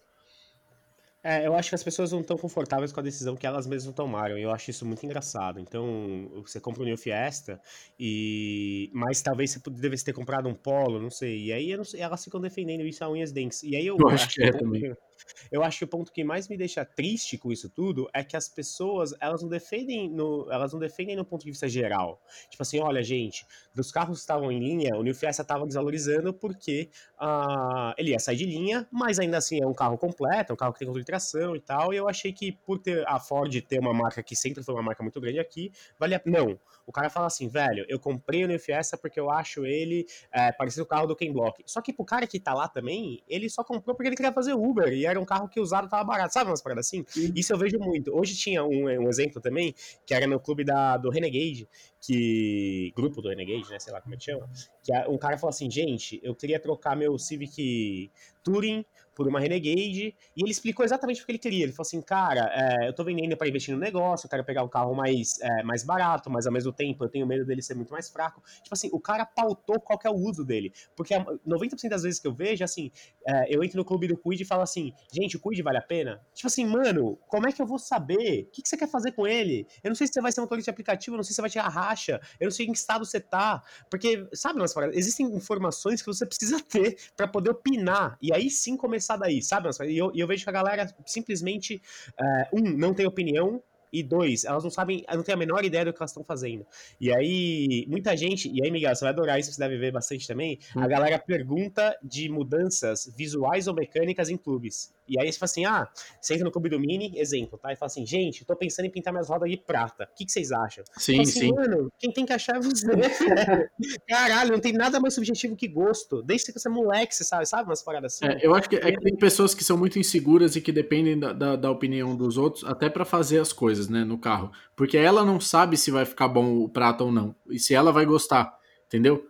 é, eu acho que as pessoas não estão confortáveis com a decisão que elas mesmas tomaram. E eu acho isso muito engraçado. Então, você compra um New Fiesta, e... mas talvez você devesse ter comprado um Polo, não sei. E aí sei, elas ficam defendendo isso a unhas dentes. E aí eu, eu acho que é também. (laughs) Eu acho que o ponto que mais me deixa triste com isso tudo é que as pessoas, elas não defendem no, elas não defendem no ponto de vista geral. Tipo assim, olha, gente, dos carros que estavam em linha, o New Fiesta estava desvalorizando porque uh, ele ia sair de linha, mas ainda assim é um carro completo, é um carro que tem controle de tração e tal, e eu achei que por ter a Ford ter uma marca que sempre foi uma marca muito grande aqui, vale a... Não, o cara fala assim, velho, eu comprei o New Fiesta porque eu acho ele é, parecido com o carro do Ken Block. Só que pro cara que tá lá também, ele só comprou porque ele queria fazer Uber, e era um carro que usado tava barato, sabe umas paradas assim? Sim. Isso eu vejo muito. Hoje tinha um, um exemplo também, que era no clube da, do Renegade, que. Grupo do Renegade, né? Sei lá como é que chama. Que um cara falou assim, gente, eu queria trocar meu Civic Touring por uma Renegade, e ele explicou exatamente o que ele queria. Ele falou assim, cara, é, eu tô vendendo para investir no negócio, eu quero pegar um carro mais, é, mais barato, mas ao mesmo tempo eu tenho medo dele ser muito mais fraco. Tipo assim, o cara pautou qual é o uso dele. Porque 90% das vezes que eu vejo, assim, é, eu entro no clube do Quid e falo assim, gente, o Quid vale a pena? Tipo assim, mano, como é que eu vou saber? O que, que você quer fazer com ele? Eu não sei se você vai ser motorista de aplicativo, eu não sei se você vai tirar racha, eu não sei em que estado você tá. Porque, sabe, umas existem informações que você precisa (laughs) ter para poder opinar. E aí sim começar daí, sabe? E eu, eu vejo que a galera simplesmente, uh, um, não tem opinião, e dois, elas não sabem, não têm a menor ideia do que elas estão fazendo. E aí, muita gente, e aí, Miguel, você vai adorar isso, você deve ver bastante também. Hum. A galera pergunta de mudanças visuais ou mecânicas em clubes. E aí você fala assim: ah, você entra no clube do Mini, exemplo, tá? E fala assim, gente, tô pensando em pintar minhas rodas de prata. O que, que vocês acham? Sim, assim, sim. Mano, quem tem que achar é você. (laughs) Caralho, não tem nada mais subjetivo que gosto. Desde que você é moleque, você sabe, sabe umas paradas assim. É, eu acho que, é que, tem pessoas que são muito inseguras e que dependem da, da, da opinião dos outros até para fazer as coisas, né, no carro. Porque ela não sabe se vai ficar bom o prata ou não. E se ela vai gostar, entendeu?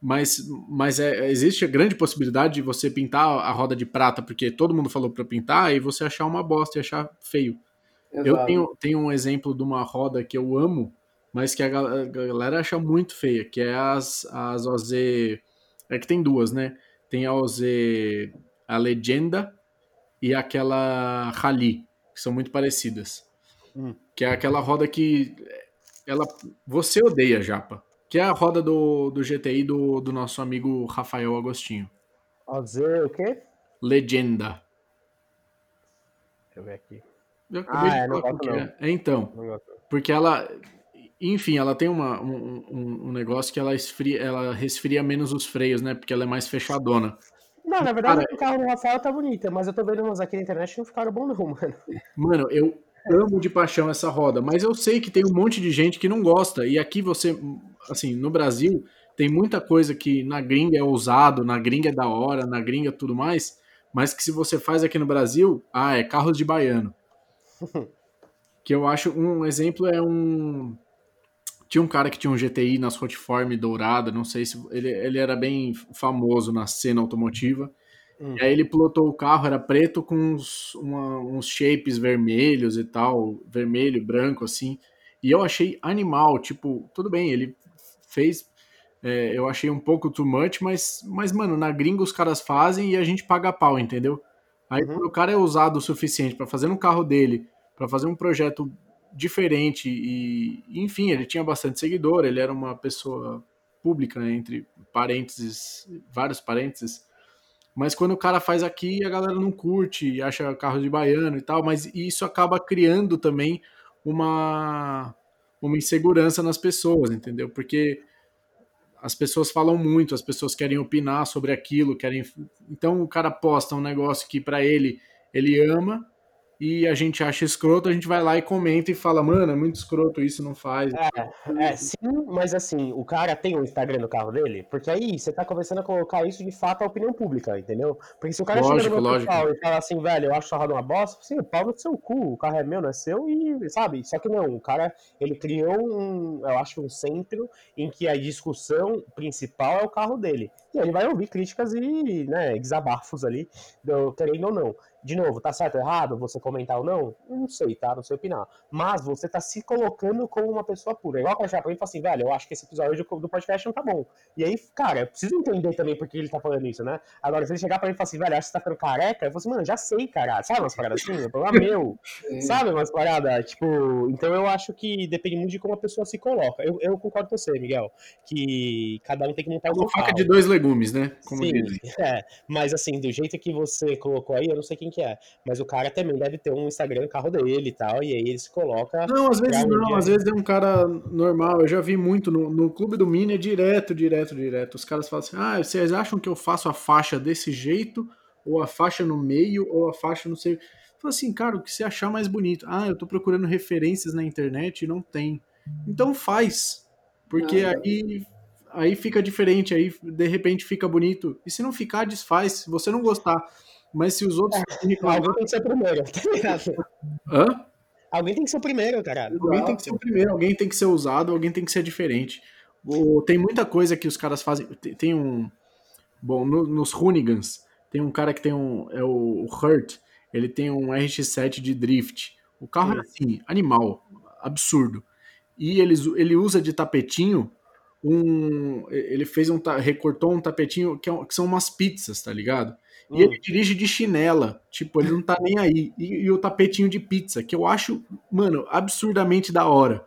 Mas, mas é, existe a grande possibilidade de você pintar a roda de prata porque todo mundo falou para pintar e você achar uma bosta e achar feio. Exato. Eu tenho, tenho um exemplo de uma roda que eu amo, mas que a galera acha muito feia, que é as, as OZ. É que tem duas, né? Tem a OZ, a Legenda e aquela Rally, que são muito parecidas. Hum. Que é aquela roda que ela você odeia, Japa. Que é a roda do, do GTI do, do nosso amigo Rafael Agostinho. Fazer o quê? Legenda. Deixa eu ver aqui. Eu ah, é, não gosto, não. É. é. Então, porque ela, enfim, ela tem uma, um, um, um, negócio que ela esfria, ela resfria menos os freios, né? Porque ela é mais fechadona. Não, na verdade Cara, o carro do Rafael tá bonita, mas eu tô vendo umas aqui na internet que não ficaram bom não, (laughs) mano. Mano, eu amo de paixão essa roda, mas eu sei que tem um monte de gente que não gosta. E aqui você, assim, no Brasil, tem muita coisa que na gringa é ousado, na gringa é da hora, na gringa tudo mais, mas que se você faz aqui no Brasil, ah, é carros de baiano. (laughs) que eu acho um exemplo é um tinha um cara que tinha um GTI nas Hotform dourada, não sei se ele, ele era bem famoso na cena automotiva. Hum. E aí ele plotou o carro, era preto com uns, uma, uns shapes vermelhos e tal, vermelho, branco, assim. E eu achei animal, tipo, tudo bem, ele fez. É, eu achei um pouco too much, mas, mas, mano, na gringa os caras fazem e a gente paga pau, entendeu? Aí uhum. o cara é usado o suficiente para fazer no carro dele, para fazer um projeto diferente e, enfim, ele tinha bastante seguidor, ele era uma pessoa pública, né, entre parênteses, vários parênteses, mas quando o cara faz aqui, a galera não curte, acha carro de baiano e tal, mas isso acaba criando também uma, uma insegurança nas pessoas, entendeu? Porque as pessoas falam muito, as pessoas querem opinar sobre aquilo, querem. Então o cara posta um negócio que para ele ele ama, e a gente acha escroto, a gente vai lá e comenta e fala, mano, é muito escroto isso, não faz. É, é sim, mas assim, o cara tem o um Instagram no carro dele, porque aí você tá começando a colocar isso de fato à opinião pública, entendeu? Porque se o cara lógico, chega no meu e fala assim, velho, eu acho roda uma bosta, assim, o pau no seu cu, o carro é meu, não é seu, e sabe? Só que não, o cara, ele criou um, eu acho, um centro em que a discussão principal é o carro dele. E ele vai ouvir críticas e, né, desabafos ali, querendo ou não de novo, tá certo ou errado você comentar ou não? Não sei, tá? Não sei opinar. Mas você tá se colocando como uma pessoa pura. Igual que chegar pra mim e falar assim, velho, eu acho que esse episódio do podcast não tá bom. E aí, cara, eu preciso entender também por que ele tá falando isso, né? Agora, se ele chegar pra mim e falar assim, velho, acho que você tá ficando careca, eu falo assim, mano, já sei, cara. Sabe umas paradas assim? Problema é meu. Sabe umas paradas? Tipo, então eu acho que depende muito de como a pessoa se coloca. Eu, eu concordo com você, Miguel, que cada um tem que montar o Uma faca de dois legumes, né? Como Sim, dizem. é. Mas assim, do jeito que você colocou aí, eu não sei quem que é. Mas o cara também deve ter um Instagram carro dele e tal, e aí ele se coloca. Não, às vezes não, às vezes é um cara normal. Eu já vi muito no, no clube do Mini, é direto, direto, direto. Os caras falam assim: ah, vocês acham que eu faço a faixa desse jeito, ou a faixa no meio, ou a faixa não sei. Fala assim, cara, o que você achar mais bonito? Ah, eu tô procurando referências na internet e não tem. Então faz. Porque ah, aí aí fica diferente, aí de repente fica bonito. E se não ficar, desfaz. Se você não gostar mas se os outros. É, (laughs) alguém tem que ser o primeiro, tá ligado? Hã? Alguém tem que ser o primeiro. Alguém tem que ser o primeiro, alguém tem que ser usado, alguém tem que ser diferente. Tem muita coisa que os caras fazem. Tem um. Bom, no, nos Hoonigans, tem um cara que tem um. É o Hurt. Ele tem um RX7 de drift. O carro é assim, animal, absurdo. E ele, ele usa de tapetinho um. Ele fez um. recortou um tapetinho que, é, que são umas pizzas, tá ligado? E hum. ele dirige de chinela. Tipo, ele não tá nem aí. E, e, o tapetinho de pizza, que eu acho, mano, absurdamente da hora.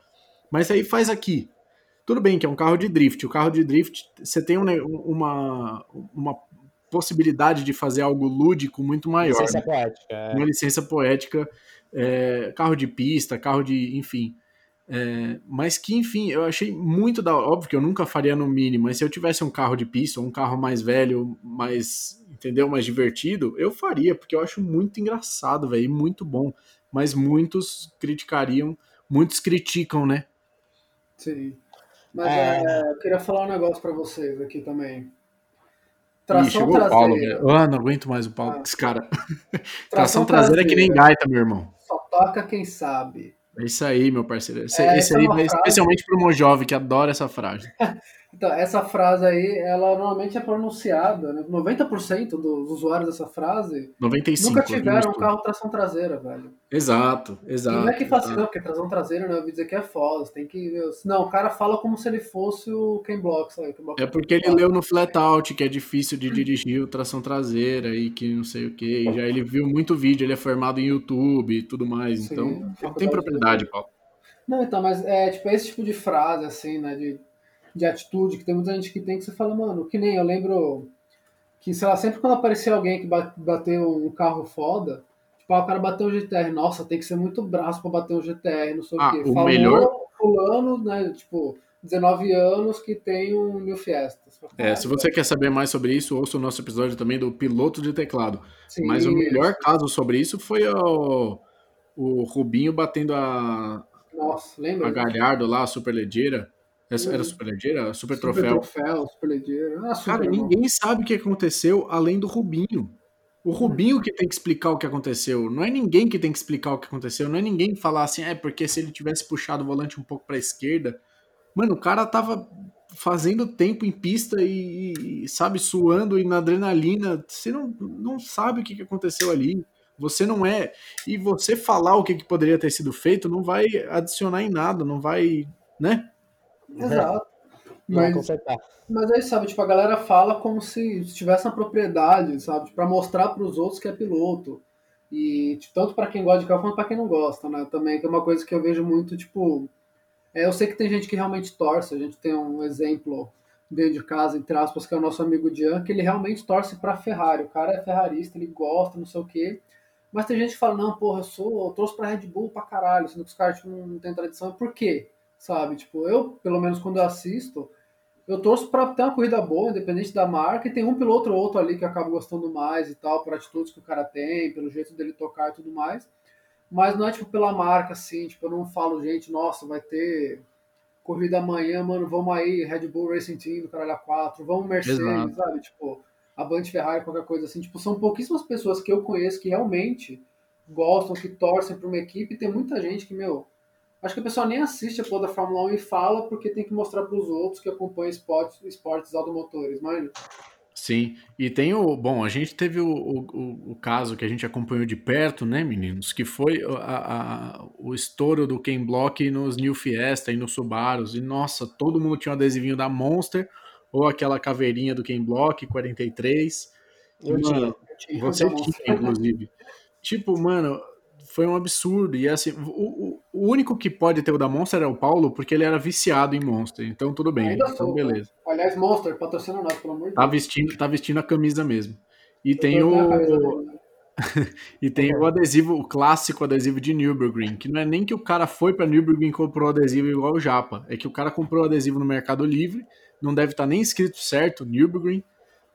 Mas aí faz aqui. Tudo bem que é um carro de drift. O carro de drift, você tem um, uma, uma possibilidade de fazer algo lúdico muito maior. Licença né? poética. É. Uma licença poética. É, carro de pista, carro de. Enfim. É, mas que, enfim, eu achei muito da. Óbvio que eu nunca faria no mínimo, mas se eu tivesse um carro de pista, ou um carro mais velho, mais entendeu? Mais divertido, eu faria, porque eu acho muito engraçado, velho, muito bom. Mas muitos criticariam, muitos criticam, né? Sim. Mas é... É, eu queria falar um negócio para vocês aqui também. Tração Ih, traseira. Paulo, ah, não aguento mais o Paulo, ah. esse cara. (laughs) Tração, Tração traseira, é que nem gaita, meu irmão. Só toca quem sabe. É isso aí, meu parceiro. Esse, é, esse aí, é especialmente para o jovem que adora essa frase. (laughs) Então, essa frase aí, ela normalmente é pronunciada, né? 90% dos usuários dessa frase 95, nunca tiveram um carro tração traseira, velho. Exato, exato. E não é que assim, não, porque tração traseira, né? Eu ouvi dizer que é foda, tem que... Não, o cara fala como se ele fosse o Ken Block, sabe? Block é porque ele leu no flat out que é difícil de dirigir o tração traseira e que não sei o que. Já ele viu muito vídeo, ele é formado em YouTube e tudo mais, Sim, então tem propriedade, Paulo. Não, então, mas é tipo esse tipo de frase, assim, né? De de atitude, que tem muita gente que tem, que você fala, mano, que nem eu lembro que, sei lá, sempre quando aparecia alguém que bateu um carro foda, tipo, ah, o cara bateu um GTR, nossa, tem que ser muito braço pra bater um GTR, não sei ah, o quê. O Falou melhor... fulano, né, tipo, 19 anos que tem um New Fiestas. É, se você quer saber mais sobre isso, ouça o nosso episódio também do piloto de teclado. Sim, Mas o melhor caso sobre isso foi o, o Rubinho batendo a, Nossa, lembra? a Galhardo lá, a Superlegeira. Era hum. Super Legeira? Super, Troféu? Super Troféu, Super Legeira. Ah, Cara, ninguém sabe o que aconteceu além do Rubinho. O Rubinho que tem que explicar o que aconteceu. Não é ninguém que tem que explicar o que aconteceu. Não é ninguém que falar assim, é porque se ele tivesse puxado o volante um pouco para a esquerda. Mano, o cara tava fazendo tempo em pista e, e, sabe, suando e na adrenalina. Você não, não sabe o que, que aconteceu ali. Você não é. E você falar o que, que poderia ter sido feito não vai adicionar em nada, não vai. né? Exato. Mas, mas aí, sabe, tipo, a galera fala como se estivesse na propriedade, sabe? para mostrar para os outros que é piloto. E tipo, tanto para quem gosta de carro quanto para quem não gosta, né? Também que é uma coisa que eu vejo muito, tipo, é, eu sei que tem gente que realmente torce, a gente tem um exemplo dentro de casa, entre aspas, que é o nosso amigo Dian, que ele realmente torce para Ferrari. O cara é ferrarista, ele gosta, não sei o quê. Mas tem gente que fala, não, porra, eu sou, eu torço pra Red Bull pra caralho, sendo que os caras tipo, não têm tradição. Por quê? Sabe? Tipo, eu, pelo menos quando eu assisto, eu torço para ter uma corrida boa, independente da marca, e tem um piloto ou outro ali que acaba gostando mais e tal, por atitudes que o cara tem, pelo jeito dele tocar e tudo mais. Mas não é tipo pela marca, assim, tipo, eu não falo, gente, nossa, vai ter corrida amanhã, mano, vamos aí, Red Bull Racing Team do Caralho 4, vamos Mercedes, Exato. sabe? Tipo, Avante Ferrari, qualquer coisa assim. Tipo, são pouquíssimas pessoas que eu conheço que realmente gostam, que torcem para uma equipe, e tem muita gente que, meu, acho que a pessoa nem assiste a porra da Fórmula 1 e fala porque tem que mostrar para os outros que acompanham esportes, esportes automotores, mas Sim, e tem o. Bom, a gente teve o, o, o, caso que a gente acompanhou de perto, né, meninos? Que foi a, a, o estouro do Ken Block nos New Fiesta e nos Subarus. E nossa, todo mundo tinha um adesivinho da Monster ou aquela caveirinha do Ken Block 43. Eu mano, tinha. Você tinha, inclusive. tipo, mano, foi um absurdo. E assim, o, o, único que pode ter o da Monster é o Paulo, porque ele era viciado em Monster. Então tudo bem. Ainda então, sou, beleza. Aliás, Monster, patrocina nós, pelo amor de tá Deus. Vestindo, tá vestindo a camisa mesmo. E Eu tem o. (laughs) e tem o adesivo, o clássico adesivo de Nürburgring, que não é nem que o cara foi para Nürburgring e comprou adesivo igual o Japa, é que o cara comprou o adesivo no Mercado Livre, não deve estar tá nem escrito certo Nürburgring,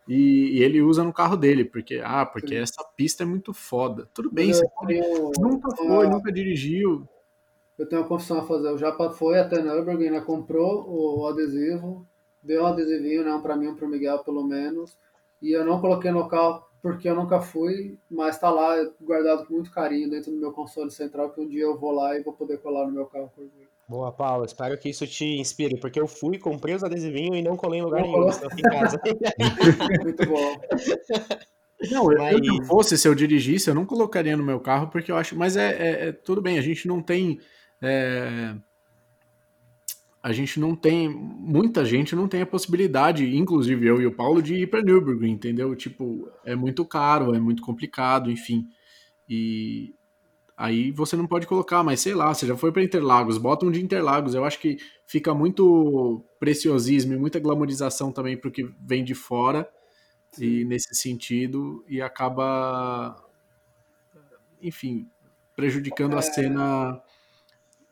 e, e, ele usa no carro dele, porque, ah, porque essa pista é muito foda. Tudo bem, você pode, nunca foi, uma... nunca dirigiu. Eu tenho uma confissão a fazer. O Japa foi até Nürburgring, né, comprou o, o adesivo, deu um adesivinho, né, um para mim, um para o Miguel, pelo menos, e eu não coloquei no carro porque eu nunca fui, mas está lá guardado com muito carinho dentro do meu console central, que um dia eu vou lá e vou poder colar no meu carro por. Boa, Paula. Espero que isso te inspire, porque eu fui, comprei os adesivinhos e não colei em lugar nenhum, em casa. (laughs) Muito bom. Não, mas... eu, não fosse, se eu dirigisse, eu não colocaria no meu carro, porque eu acho. Mas é, é, é tudo bem, a gente não tem. É, a gente não tem. Muita gente não tem a possibilidade, inclusive eu e o Paulo, de ir para Nürburgring, entendeu? Tipo, é muito caro, é muito complicado, enfim. E, aí você não pode colocar, mas sei lá, você já foi para Interlagos, bota um de Interlagos. Eu acho que fica muito preciosismo e muita glamorização também para o que vem de fora, Sim. e nesse sentido, e acaba, enfim, prejudicando é... a cena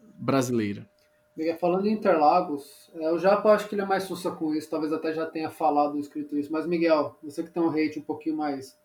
brasileira. Miguel, falando em Interlagos, é, o Japa acho que ele é mais sussa com isso, talvez até já tenha falado, escrito isso, mas Miguel, você que tem um hate um pouquinho mais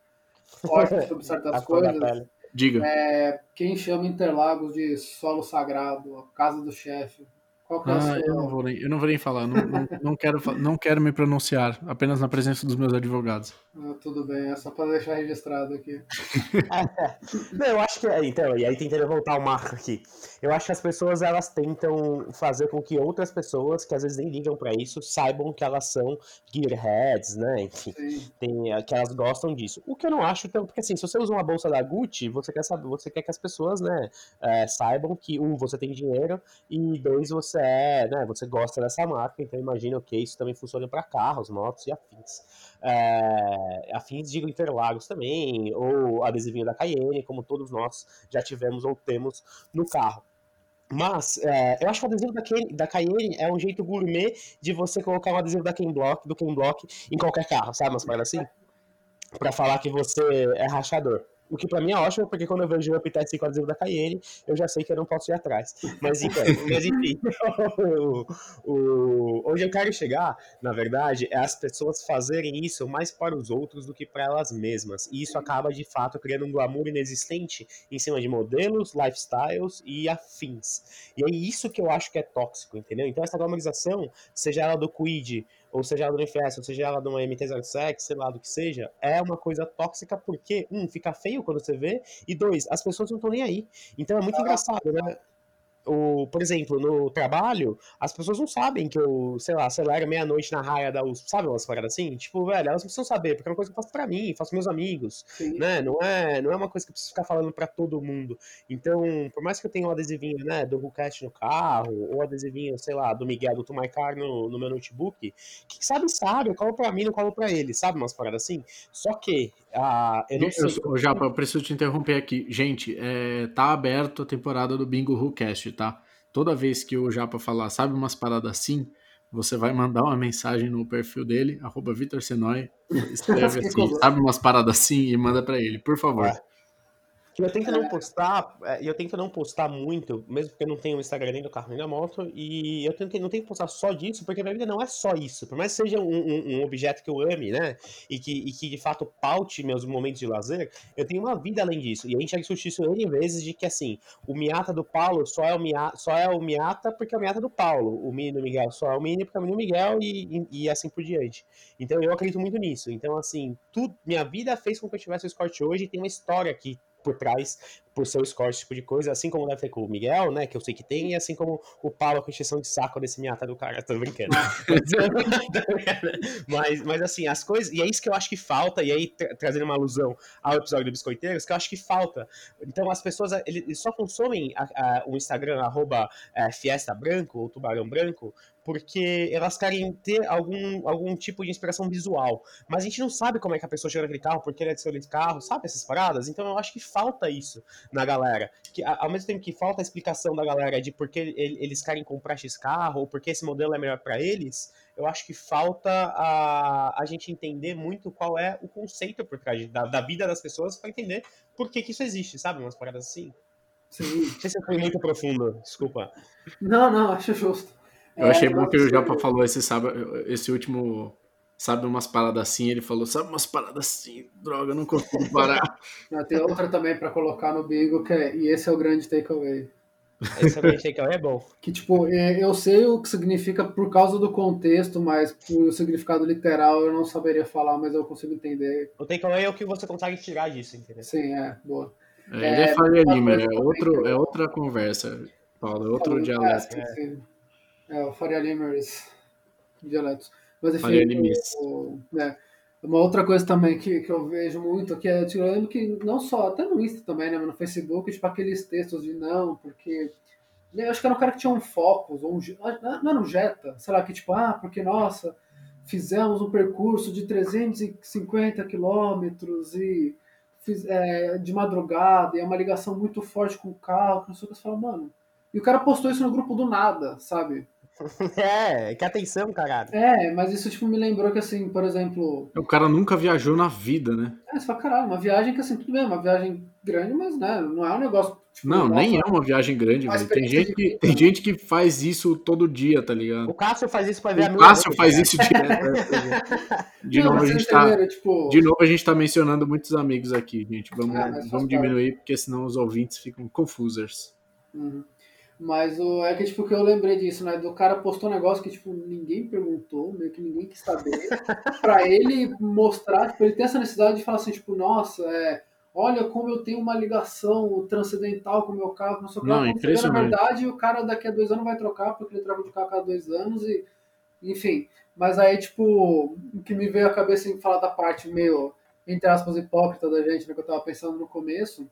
forte (laughs) sobre certas coisas, Diga. É, quem chama Interlagos de solo sagrado, casa do chefe. Qual que é ah, eu, não vou nem, eu não vou nem falar, não, não, não, quero, não quero me pronunciar, apenas na presença dos meus advogados. Ah, tudo bem, é só para deixar registrado aqui. (laughs) não, eu acho que. É, então, e aí tentando voltar o marco aqui. Eu acho que as pessoas elas tentam fazer com que outras pessoas, que às vezes nem ligam para isso, saibam que elas são gearheads, né? Enfim, tem, que elas gostam disso. O que eu não acho, então, porque assim, se você usa uma bolsa da Gucci, você quer saber, você quer que as pessoas, né, é, saibam que, um, você tem dinheiro, e dois, você é, né, você gosta dessa marca, então imagina que isso também funciona para carros, motos e afins. É, afins de Interlagos também, ou adesivinho da Cayenne, como todos nós já tivemos ou temos no carro. Mas é, eu acho que o adesivo da, Ken, da Cayenne é um jeito gourmet de você colocar um adesivo da Ken Block, do Ken Block em qualquer carro, sabe? Umas paradas assim? Pra falar que você é rachador. O que para mim é ótimo, porque quando eu vejo o Uptest com adesivo da Cayenne, eu já sei que eu não posso ir atrás. Mas, então, (laughs) mas enfim, (laughs) o, o, onde eu quero chegar, na verdade, é as pessoas fazerem isso mais para os outros do que para elas mesmas. E isso acaba, de fato, criando um glamour inexistente em cima de modelos, lifestyles e afins. E é isso que eu acho que é tóxico, entendeu? Então, essa glamorização, seja ela do Quid, ou seja ela do NFS, ou seja ela de uma MT-07, sei lá do que seja, é uma coisa tóxica porque, um, fica feio quando você vê, e dois, as pessoas não estão nem aí. Então é muito engraçado, né? O, por exemplo, no trabalho, as pessoas não sabem que eu, sei lá, acelero meia-noite na raia da USP, sabe umas paradas assim? Tipo, velho, elas precisam saber, porque é uma coisa que eu faço pra mim, faço meus amigos, Sim. né? Não é, não é uma coisa que eu preciso ficar falando pra todo mundo. Então, por mais que eu tenha um adesivinho, né, do Rucast no carro, ou adesivinho, sei lá, do Miguel, do Tumaicar no, no meu notebook, que sabe, sabe, eu colo pra mim, não colo pra ele, sabe umas paradas assim? Só que, ah, eu não sei... Eu, Japa, eu preciso te interromper aqui. Gente, é, tá aberto a temporada do Bingo Rucast, tá? Toda vez que o Japa falar, sabe, umas paradas assim, você vai mandar uma mensagem no perfil dele, arroba Vitor Senoi, (laughs) escreve assim, sabe umas paradas assim e manda para ele, por favor. É. Eu tento não postar, é, eu tento não postar muito, mesmo porque eu não tenho o Instagram nem do carro nem da moto, e eu tento, não tenho que postar só disso, porque minha vida não é só isso. Por mais que seja um, um, um, objeto que eu ame, né, e que, e que de fato paute meus momentos de lazer, eu tenho uma vida além disso. E a gente já discutiu isso N vezes de que, assim, o Miata do Paulo só é o Miata, só é o Miata porque é o Miata do Paulo, o Mini do Miguel só é o Mini porque é o Mini do Miguel e, e, e assim por diante. Então eu acredito muito nisso. Então, assim, tudo, minha vida fez com que eu tivesse o Escort hoje e tem uma história aqui por trás por seu score, esse tipo de coisa, assim como deve ter com o Miguel, né, que eu sei que tem, e assim como o Paulo com exceção de saco desse miata do cara, tô brincando. (laughs) mas, mas assim, as coisas, e é isso que eu acho que falta, e aí tra trazendo uma alusão ao episódio do Biscoiteiros, que eu acho que falta. Então as pessoas, eles só consomem a, a, o Instagram, arroba é, Fiesta Branco, ou Tubarão Branco, porque elas querem ter algum, algum tipo de inspiração visual. Mas a gente não sabe como é que a pessoa chega naquele carro, porque ele é de carro, sabe essas paradas? Então eu acho que falta isso na galera. Que ao mesmo tempo que falta a explicação da galera de por que eles querem comprar X carro, ou por que esse modelo é melhor para eles, eu acho que falta a, a gente entender muito qual é o conceito por trás da, da vida das pessoas para entender por que, que isso existe, sabe? Umas paradas assim. Sim. Não sei se foi muito profundo, desculpa. Não, não, acho justo. Eu achei é, bom que o Japa falou esse, sabe, esse último, sabe, umas paradas assim. Ele falou, sabe, umas paradas assim, droga, não consigo parar. (laughs) tem outra também para colocar no bingo, que é, e esse é o grande takeaway. Esse é o grande takeaway, é bom. (laughs) Que, tipo, é, eu sei o que significa por causa do contexto, mas por significado literal eu não saberia falar, mas eu consigo entender. O takeaway é o que você consegue tirar disso, entendeu? Sim, é, boa. É, ele é, é Faria é, outro, é outra conversa, Paulo, é outro dialeto. É, sim, sim. É, o Faria Limers dialetos. Mas enfim, o, né, uma outra coisa também que, que eu vejo muito, que é, tipo, eu lembro que não só, até no Insta também, né, no Facebook, tipo aqueles textos de não, porque eu acho que era um cara que tinha um Focus, ou um, não era um Jetta, sei lá, que tipo, ah, porque, nossa, fizemos um percurso de 350 quilômetros e fiz, é, de madrugada, e é uma ligação muito forte com o carro, que não sei o que, você fala, mano, e o cara postou isso no grupo do nada, sabe? (laughs) É, que atenção, caralho. É, mas isso tipo, me lembrou que, assim, por exemplo. O cara nunca viajou na vida, né? É, você fala, caralho, uma viagem que, assim, tudo bem, uma viagem grande, mas, né, não é um negócio. Tipo, não, nossa, nem é uma viagem grande, velho. Tem gente, que, tem gente que faz isso todo dia, tá ligado? O Cássio faz isso pra ver a. O Cássio faz isso direto. (laughs) de, não, novo, a gente tá, tipo... de novo, a gente tá mencionando muitos amigos aqui, gente. Vamos, é, vamos diminuir, porque senão os ouvintes ficam confusos. Uhum. Mas o, é que, tipo, que eu lembrei disso, né? Do cara postou um negócio que, tipo, ninguém perguntou, meio que ninguém quis saber. (laughs) pra ele mostrar, tipo, ele tem essa necessidade de falar assim, tipo, nossa, é, olha como eu tenho uma ligação transcendental com o meu carro, não sei o que. Na verdade, o cara daqui a dois anos vai trocar, porque ele troca de carro a cada dois anos e... Enfim. Mas aí, tipo, o que me veio à cabeça em falar da parte meio, entre aspas, hipócrita da gente, né? Que eu tava pensando no começo.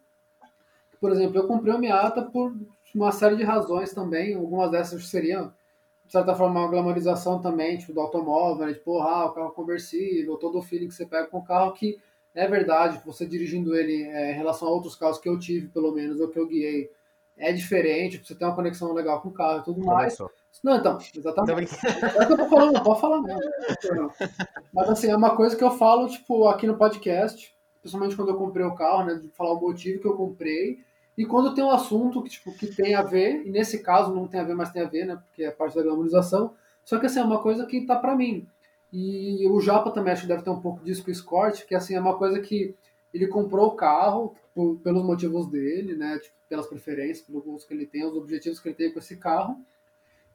Por exemplo, eu comprei o Miata por uma série de razões também, algumas dessas seriam, de certa forma, uma glamorização também, tipo, do automóvel, né? tipo, ah, o carro conversível, todo o feeling que você pega com o carro, que é verdade, você dirigindo ele é, em relação a outros carros que eu tive, pelo menos, ou que eu guiei, é diferente, você tem uma conexão legal com o carro e tudo mais. Não, então, exatamente. É que eu tô falando, não pode falar mesmo. Mas assim, é uma coisa que eu falo, tipo, aqui no podcast, principalmente quando eu comprei o carro, né? De falar o motivo que eu comprei e quando tem um assunto que, tipo, que tem a ver, e nesse caso não tem a ver, mas tem a ver, né? Porque é parte da glamorização. Só que assim, é uma coisa que tá para mim. E o Japa também acho que deve ter um pouco disso com o Escort, que assim, é uma coisa que ele comprou o carro pelos motivos dele, né? Tipo, pelas preferências, pelos gostos que ele tem, os objetivos que ele tem com esse carro.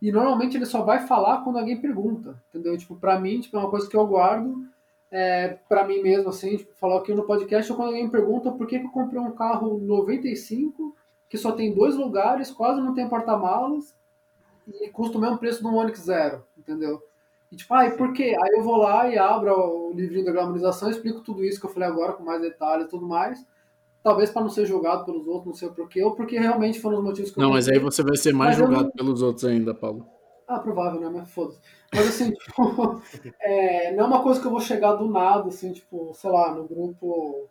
E normalmente ele só vai falar quando alguém pergunta, entendeu? Tipo, pra mim, tipo, é uma coisa que eu guardo é, para mim mesmo, assim, tipo, falar aqui no podcast, ou quando alguém pergunta por que, que eu comprei um carro 95 que só tem dois lugares, quase não tem porta-malas e custa o mesmo preço de um Onix Zero, entendeu? E tipo, ah, e por quê? Aí eu vou lá e abro o livrinho da glamorização, explico tudo isso que eu falei agora com mais detalhes e tudo mais. Talvez para não ser julgado pelos outros, não sei porquê, ou porque realmente foram os motivos que não, eu Não, mas aí você vai ser mais mas julgado eu... pelos outros ainda, Paulo. Ah, provável, né? Mas foda-se. Mas assim, (laughs) tipo, é, não é uma coisa que eu vou chegar do nada, assim, tipo, sei lá, no grupo.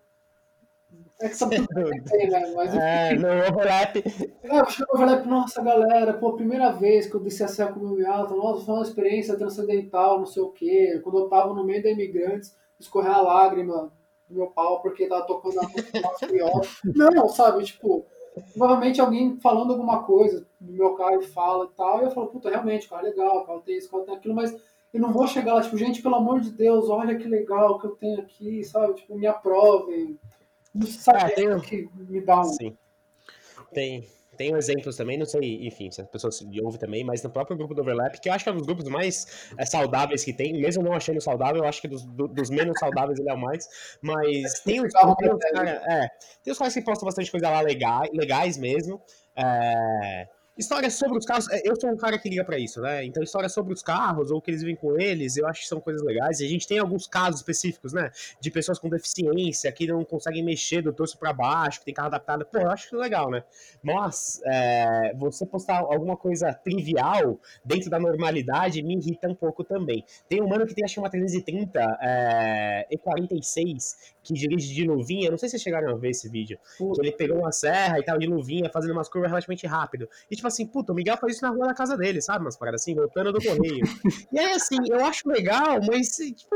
É que sabe tudo que tem, né? Mas, (laughs) é, no overlap. É, eu chego no overlap, nossa, galera, pô, primeira vez que eu desci a serra com o meu alto, nossa, foi uma experiência transcendental, não sei o quê. Quando eu tava no meio da imigrantes, escorrer a lágrima do meu pau porque tava tocando a música Não, sabe, tipo, provavelmente alguém falando alguma coisa meu carro e fala e tal, e eu falo, puta, realmente, o carro é legal, o carro tem isso, o carro tem aquilo, mas eu não vou chegar lá, tipo, gente, pelo amor de Deus, olha que legal que eu tenho aqui, sabe? Tipo, me aprovem. Não sabe ah, tem... que me dá um. Sim. Tem, tem exemplos também, não sei, enfim, se as pessoas ouvem também, mas no próprio grupo do Overlap, que eu acho que é um dos grupos mais é, saudáveis que tem, mesmo não achando saudável, eu acho que dos, do, dos menos saudáveis ele é o mais, mas tem os, tem os, cara, é, tem os caras que postam bastante coisa lá legais, legais mesmo, é, Histórias sobre os carros, é, eu sou um cara que liga para isso, né? Então, histórias sobre os carros, ou o que eles vivem com eles, eu acho que são coisas legais. E a gente tem alguns casos específicos, né? De pessoas com deficiência, que não conseguem mexer do torso para baixo, que tem carro adaptado. Pô, eu acho que é legal, né? Mas, é, você postar alguma coisa trivial dentro da normalidade me irrita um pouco também. Tem um mano que tem, acho que uma 330 é, E46, que dirige de luvinha. Não sei se vocês chegaram a ver esse vídeo. Ele pegou uma serra e tal, de luvinha, fazendo umas curvas relativamente rápido. E, tipo assim, puta, o Miguel faz isso na rua da casa dele, sabe? Umas paradas assim, voltando do correio. e aí, assim, eu acho legal, mas, tipo,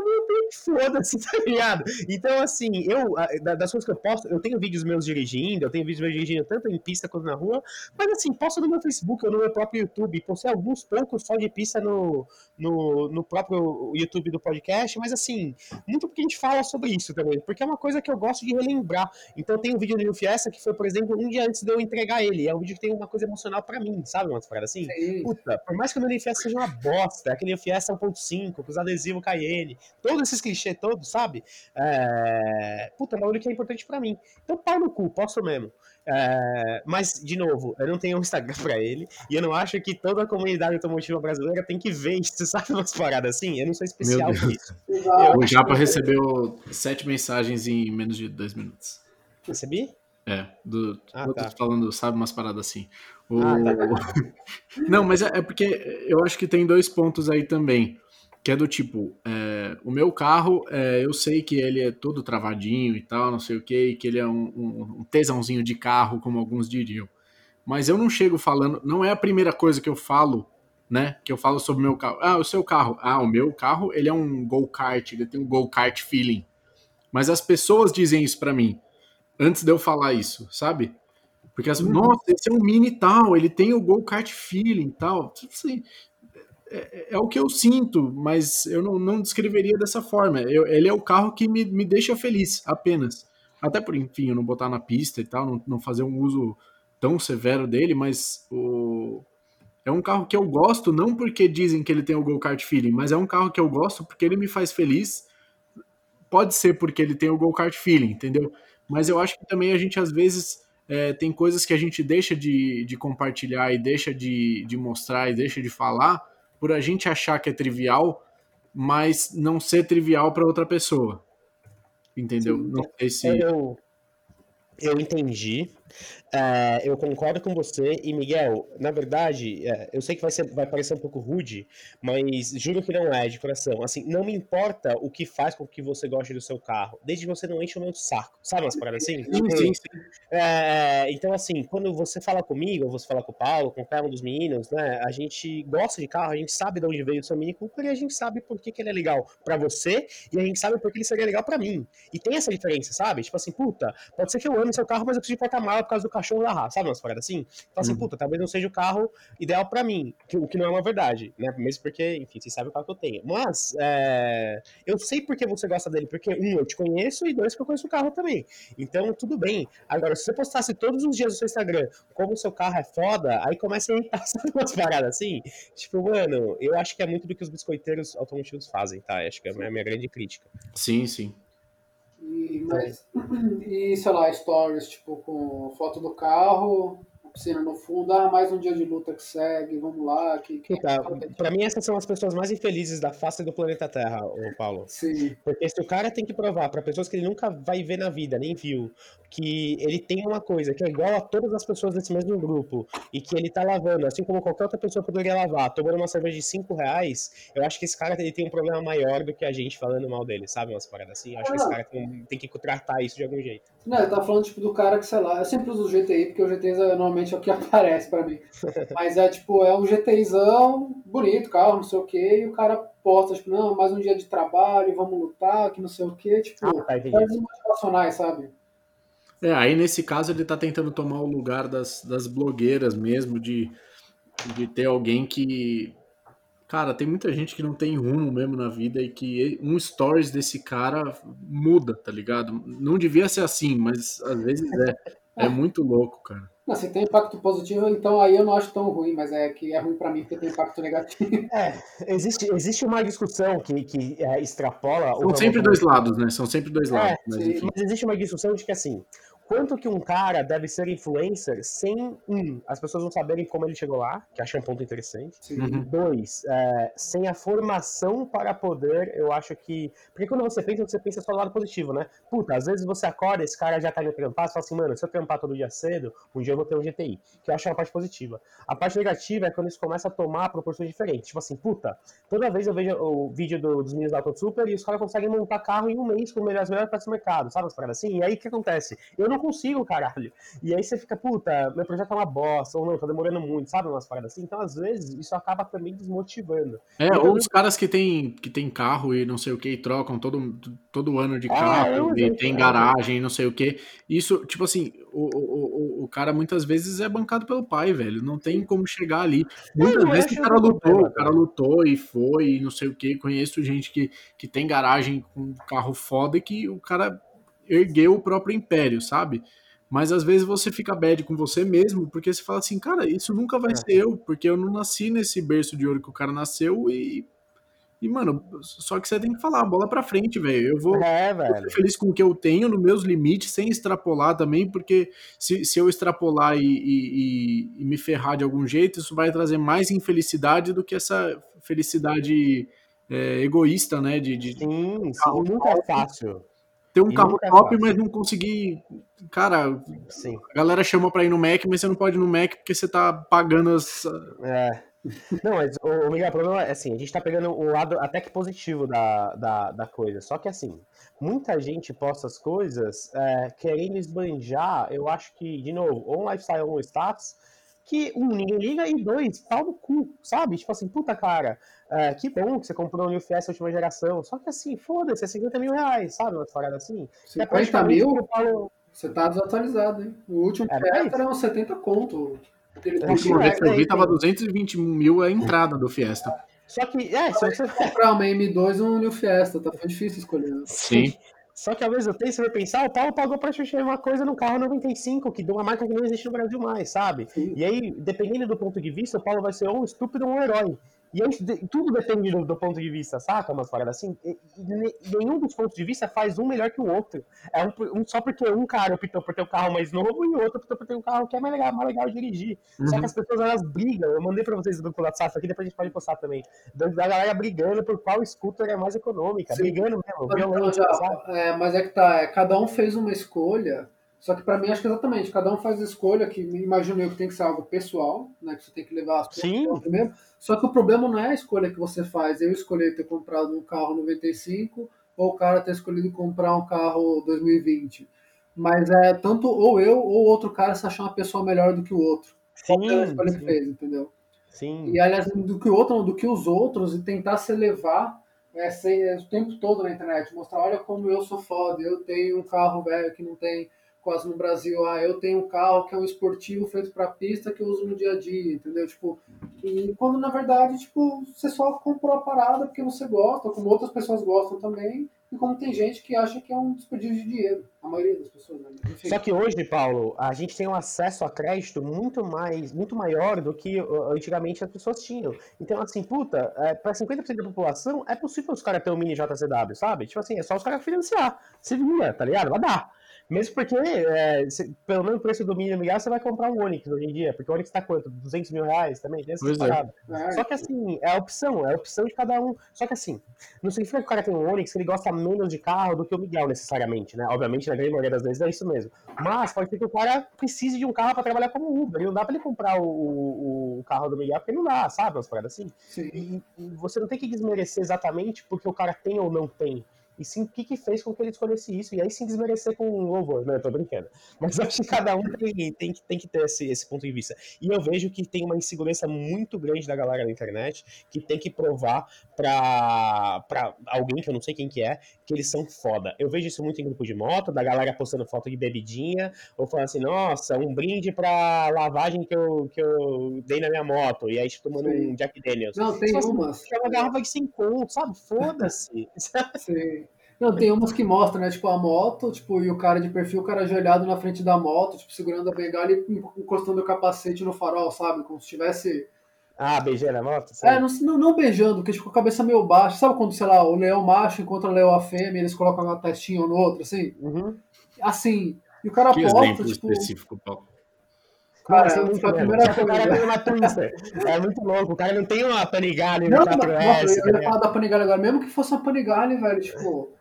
foda-se, (laughs) tá ligado? Então, assim, eu, das coisas que eu posto, eu tenho vídeos meus dirigindo, eu tenho vídeos meus dirigindo tanto em pista quanto na rua, mas, assim, posto no meu Facebook ou no meu próprio YouTube. Postei alguns poucos só de pista no, no, no próprio YouTube do podcast, mas, assim, muito porque a gente fala sobre isso também, porque é uma coisa que eu gosto de relembrar. Então, tem um vídeo do Fiesta que foi, por exemplo, um dia antes de eu entregar ele. É um vídeo que tem uma coisa emocional pra mim, sabe? Umas paradas assim. Sim. Puta, por mais que o meu Fiesta seja uma bosta, aquele Fiesta 1.5, com os adesivos Cayenne, todos esses clichês todos, sabe? É... Puta, é um bagulho que é importante pra mim. Então, pau no cu, posso mesmo. É, mas, de novo, eu não tenho um Instagram (laughs) pra ele, e eu não acho que toda a comunidade automotiva brasileira tem que ver isso, (laughs) sabe? Umas paradas assim. Eu não sou especial por isso. Eu o Japa que... recebeu sete mensagens em menos de dois minutos. Recebi? É, do, ah, tá. falando, sabe, umas paradas assim. O... Ah, tá. (laughs) não, mas é, é, porque eu acho que tem dois pontos aí também. Que é do tipo, é, o meu carro, é, eu sei que ele é todo travadinho e tal, não sei o que, que ele é um, um, um, tesãozinho de carro, como alguns diriam. Mas eu não chego falando, não é a primeira coisa que eu falo, né? Que eu falo sobre o meu carro. Ah, o seu carro. Ah, o meu carro, ele é um go-kart, ele tem um go-kart feeling. Mas as pessoas dizem isso para mim antes de eu falar isso, sabe? Porque as, uhum. nossa, esse é um mini tal, ele tem o go-kart feeling tal. Assim, é, é, o que eu sinto, mas eu não, não descreveria dessa forma. Eu, ele é o carro que me, me deixa feliz, apenas. Até por, enfim, eu não botar na pista e tal, não, não fazer um uso tão severo dele, mas o, é um carro que eu gosto, não porque dizem que ele tem o go-kart feeling, mas é um carro que eu gosto porque ele me faz feliz. Pode ser porque ele tem o go-kart feeling, entendeu? Mas eu acho que também a gente, às vezes, é, tem coisas que a gente deixa de, de compartilhar e deixa de, de mostrar e deixa de falar por a gente achar que é trivial, mas não ser trivial para outra pessoa. Entendeu? Sim, não sei se. Eu, eu entendi. É, eu concordo com você e Miguel, na verdade, é, eu sei que vai, ser, vai parecer um pouco rude, mas juro que não é de coração. Assim, não me importa o que faz com que você goste do seu carro, desde que você não enche o meu saco. Sabe umas paradas assim? Sim, tipo, sim, sim. É, então, assim, quando você fala comigo, ou você fala com o Paulo, com qualquer um dos meninos, né? A gente gosta de carro, a gente sabe de onde veio o seu Mini Cooper e a gente sabe por que, que ele é legal para você e a gente sabe por que ele seria legal para mim. E tem essa diferença, sabe? Tipo assim, puta, pode ser que eu ame seu carro, mas eu preciso de porta carro é por causa do cachorro da raça, sabe umas paradas assim? Então assim, uhum. puta, talvez não seja o carro ideal para mim, o que não é uma verdade, né? Mesmo porque, enfim, você sabe o carro que eu tenho. Mas, é, eu sei porque você gosta dele, porque um, eu te conheço e dois, que eu conheço o carro também. Então, tudo bem. Agora, se você postasse todos os dias no seu Instagram como o seu carro é foda, aí começa a entrar (laughs) umas paradas assim. Tipo, mano, eu acho que é muito do que os biscoiteiros automotivos fazem, tá? Acho que é a minha grande crítica. Sim, sim. E, mas, (clears throat) e sei lá, stories, tipo, com foto do carro, piscina no fundo, ah, mais um dia de luta que segue, vamos lá. Que, que... Tá, pra mim, essas são as pessoas mais infelizes da face do planeta Terra, o Paulo. Sim. Porque se o cara tem que provar para pessoas que ele nunca vai ver na vida, nem viu, que ele tem uma coisa que é igual a todas as pessoas desse mesmo grupo, e que ele tá lavando, assim como qualquer outra pessoa poderia lavar, tomando uma cerveja de 5 reais, eu acho que esse cara ele tem um problema maior do que a gente falando mal dele, sabe? Umas paradas assim. Eu acho ah, que esse cara tem, tem, que tratar isso de algum jeito. Não, eu tava falando, tipo, do cara que, sei lá, eu sempre uso o GTI, porque o GTI normalmente é o que (laughs) aparece para mim. Mas é tipo, é um GTIzão, bonito, carro, não sei o que, e o cara posta, tipo, não, mais um dia de trabalho, vamos lutar, que não sei o que, tipo, ah, tá, coisas motivacionais, sabe? É, aí nesse caso ele tá tentando tomar o lugar das, das blogueiras mesmo, de, de ter alguém que. Cara, tem muita gente que não tem rumo mesmo na vida e que um stories desse cara muda, tá ligado? Não devia ser assim, mas às vezes é. É muito louco, cara. Não, se tem impacto positivo, então aí eu não acho tão ruim, mas é que é ruim para mim porque tem impacto negativo. É, existe, existe uma discussão que, que é, extrapola. São sempre dois lados, né? São sempre dois lados. É, mas, mas, existe uma discussão de que assim, quanto que um cara deve ser influencer sem, um, as pessoas não saberem como ele chegou lá, que acho um ponto interessante. Uhum. Dois, é, sem a formação para poder, eu acho que. Porque quando você pensa, você pensa só do lado positivo, né? Puta, às vezes você acorda, esse cara já tá indo trampar, você fala assim, mano, se eu trampar todo dia cedo, um dia eu vou ter um GTI. Que eu acho uma parte positiva. A parte negativa é quando isso começa a tomar proporções diferentes. Tipo assim, puta, toda vez eu vejo o vídeo do, dos meninos da Auto Super e os caras conseguem montar carro em um mês com as melhores partes do mercado, sabe? As paradas assim. E aí o que acontece? Eu não não consigo, caralho. E aí você fica, puta, meu projeto é uma bosta, ou não, tá demorando muito, sabe? Umas paradas assim. Então, às vezes, isso acaba também desmotivando. É, então, ou os caras que tem, que tem carro e não sei o que, e trocam todo, todo ano de é, carro, é, e tem garagem e não sei o que. Isso, tipo assim, o, o, o cara muitas vezes é bancado pelo pai, velho. Não tem como chegar ali. Muitas não, vezes o cara lutou, o cara lutou e foi, e não sei o que. Conheço gente que, que tem garagem com carro foda e que o cara ergueu o próprio império, sabe? Mas às vezes você fica bad com você mesmo, porque você fala assim, cara, isso nunca vai é. ser eu, porque eu não nasci nesse berço de ouro que o cara nasceu e. E, mano, só que você tem que falar, bola pra frente, velho. Eu vou é, ser feliz com o que eu tenho, nos meus limites, sem extrapolar também, porque se, se eu extrapolar e, e, e, me ferrar de algum jeito, isso vai trazer mais infelicidade do que essa felicidade é, egoísta, né? De, de, sim, sim, nunca é fácil ter um e carro é top, mas não conseguir. Cara, Sim. a galera chama pra ir no Mac, mas você não pode ir no Mac porque você tá pagando as. É. Não, mas o, Miguel, o problema é assim, a gente tá pegando o lado até que positivo da, da, da coisa. Só que assim, muita gente posta as coisas é, querendo esbanjar, eu acho que, de novo, ou um lifestyle ou um status, que, um, ninguém liga, e dois, pau no cu, sabe? Tipo assim, puta cara, é, que bom que você comprou um New Fiesta última geração. Só que assim, foda-se, é 50 mil reais, sabe? Uma parada assim. 50 é mil? Falo... Você tá desatualizado, hein? O último é, Fiesta era uns 70 conto. O último que eu vi tava 220 mil a entrada do Fiesta. Só que, é, se você comprar uma M2 ou um New Fiesta, tá foi difícil escolher. Sim. Só que ao mesmo tempo você vai pensar, o Paulo pagou pra Xuxa uma coisa no carro 95, que de uma marca que não existe no Brasil mais, sabe? Sim. E aí, dependendo do ponto de vista, o Paulo vai ser ou um estúpido ou um herói. E aí, tudo depende do, do, ponto de vista, saca? Umas paradas assim. E, e, nenhum dos pontos de vista faz um melhor que o outro. É um, um, só porque um cara optou por ter um carro mais novo e o outro optou por ter um carro que é mais legal, mais legal dirigir. Uhum. Só que as pessoas elas brigam. Eu mandei pra vocês do grupo WhatsApp aqui, depois a gente pode postar também. Da, galera brigando por qual scooter é mais econômica. Sim. Brigando mesmo, violento, é, mas é que tá, é, cada um fez uma escolha só que para mim acho que exatamente, cada um faz a escolha que imagino eu que tem que ser algo pessoal, né, que você tem que levar as coisas primeiro. Só que o problema não é a escolha que você faz. Eu escolhi ter comprado um carro 95 ou o cara ter escolhido comprar um carro 2020. Mas é tanto ou eu ou outro cara se achar uma pessoa melhor do que o outro. Sim, é a escolha sim. que fez, entendeu? Sim. E aliás, do que o outro, do que os outros e tentar se elevar é, sem, é, o tempo todo na internet, mostrar, olha como eu sou foda, eu tenho um carro velho que não tem quase no Brasil, ah, eu tenho um carro que é um esportivo feito para pista que eu uso no dia a dia, entendeu? Tipo, e quando na verdade, tipo, você só comprou a parada porque você gosta, como outras pessoas gostam também, e como tem gente que acha que é um desperdício de dinheiro, a maioria das pessoas. Né? Enfim. Só que hoje, Paulo, a gente tem um acesso a crédito muito mais, muito maior do que uh, antigamente as pessoas tinham. Então, assim, puta, é, para 50% da população é possível os caras terem um mini JCW, sabe? Tipo assim, é só os caras financiar. Se vira, tá ligado? Vai dar. Mesmo porque, é, se, pelo menos o preço do mínimo mil você vai comprar um Onix hoje em dia. Porque o Onix tá quanto? 200 mil reais também? Pois é. é. Só que assim, é a opção, é a opção de cada um. Só que assim, não significa que o cara tem um Onix que ele gosta menos de carro do que o Miguel, necessariamente, né? Obviamente, na grande maioria das vezes é isso mesmo. Mas pode ser que o cara precise de um carro para trabalhar como Uber. E não dá pra ele comprar o, o, o, carro do Miguel porque não dá, sabe? Umas paradas assim. Sim. E, e você não tem que desmerecer exatamente porque o cara tem ou não tem e sim o que, que fez com que ele escolhesse isso, e aí sim desmerecer com louvor, né? Eu tô brincando. Mas acho que cada um tem, tem, tem que ter esse, esse ponto de vista. E eu vejo que tem uma insegurança muito grande da galera na internet que tem que provar pra, pra alguém, que eu não sei quem que é, que eles são foda. Eu vejo isso muito em grupo de moto, da galera postando foto de bebidinha, ou falando assim, nossa, um brinde pra lavagem que eu, que eu dei na minha moto, e aí tomando sim. um Jack Daniels. Não, tem tipo, umas. É uma garrafa de 5 conto, sabe? Foda-se. Sim. Não, tem umas que mostram, né? Tipo, a moto, tipo, e o cara de perfil, o cara ajoelhado na frente da moto, tipo, segurando a bengala e encostando o capacete no farol, sabe? Como se tivesse. Ah, beijando a moto? Sim. É, não, não beijando, porque tipo, com a cabeça meio baixa. Sabe quando, sei lá, o leão macho encontra o leão a fêmea, eles colocam uma testinha um no outro, assim? Uhum. Assim. E o cara que posta, tipo. específico, Paulo? Cara, Nossa, foi a primeira coisa. O cara tem uma Twister. É muito louco. O cara não tem uma Panigale no 4S. eu ia falar da Panigale agora. Mesmo que fosse uma Panigale, velho, tipo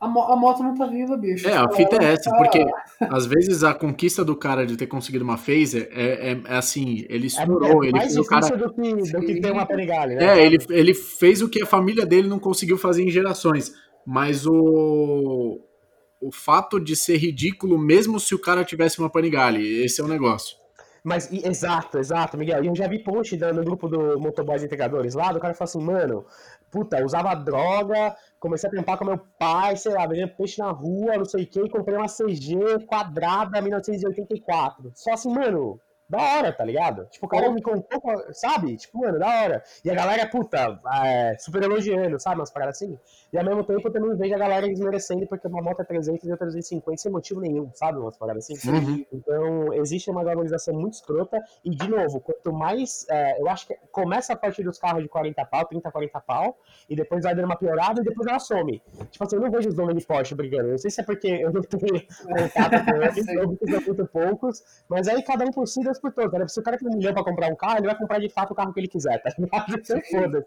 a, a moto não tá viva, bicho. É, a fita é essa, tá... porque (laughs) às vezes a conquista do cara de ter conseguido uma phaser é, é, é assim, ele é estourou. É, é mais ele fez o cara... do que, do que ter uma Panigale, né? É, ele, ele fez o que a família dele não conseguiu fazer em gerações. Mas o, o fato de ser ridículo, mesmo se o cara tivesse uma Panigale, esse é o negócio. Mas, exato, exato, Miguel. E eu já vi post no grupo do Motoboys Integradores lá, do cara falou assim, mano, puta, usava droga, comecei a trampar com meu pai, sei lá, vendendo peixe na rua, não sei o que, comprei uma CG quadrada 1984. Só assim, mano, da hora, tá ligado? Tipo, o cara me contou, sabe? Tipo, mano, da hora. E a galera, puta, é, super elogiando, sabe? Umas paradas assim. E ao mesmo tempo eu também vejo a galera desmerecendo porque uma moto é 300 e outra 250 sem motivo nenhum, sabe? Umas paradas assim. Uhum. Então, existe uma valorização muito escrota. E, de novo, quanto mais. É, eu acho que começa a partir dos carros de 40 pau, 30, 40 pau, e depois vai dando uma piorada e depois ela some. Tipo assim, eu não vejo os donos de Porsche brigando. Eu não sei se é porque eu não tenho (laughs) contato com eles, (laughs) são muito poucos, mas aí cada um por si, Deus por todos. Né? Se o cara tem um milhão pra comprar um carro, ele vai comprar de fato o carro que ele quiser, tá ligado?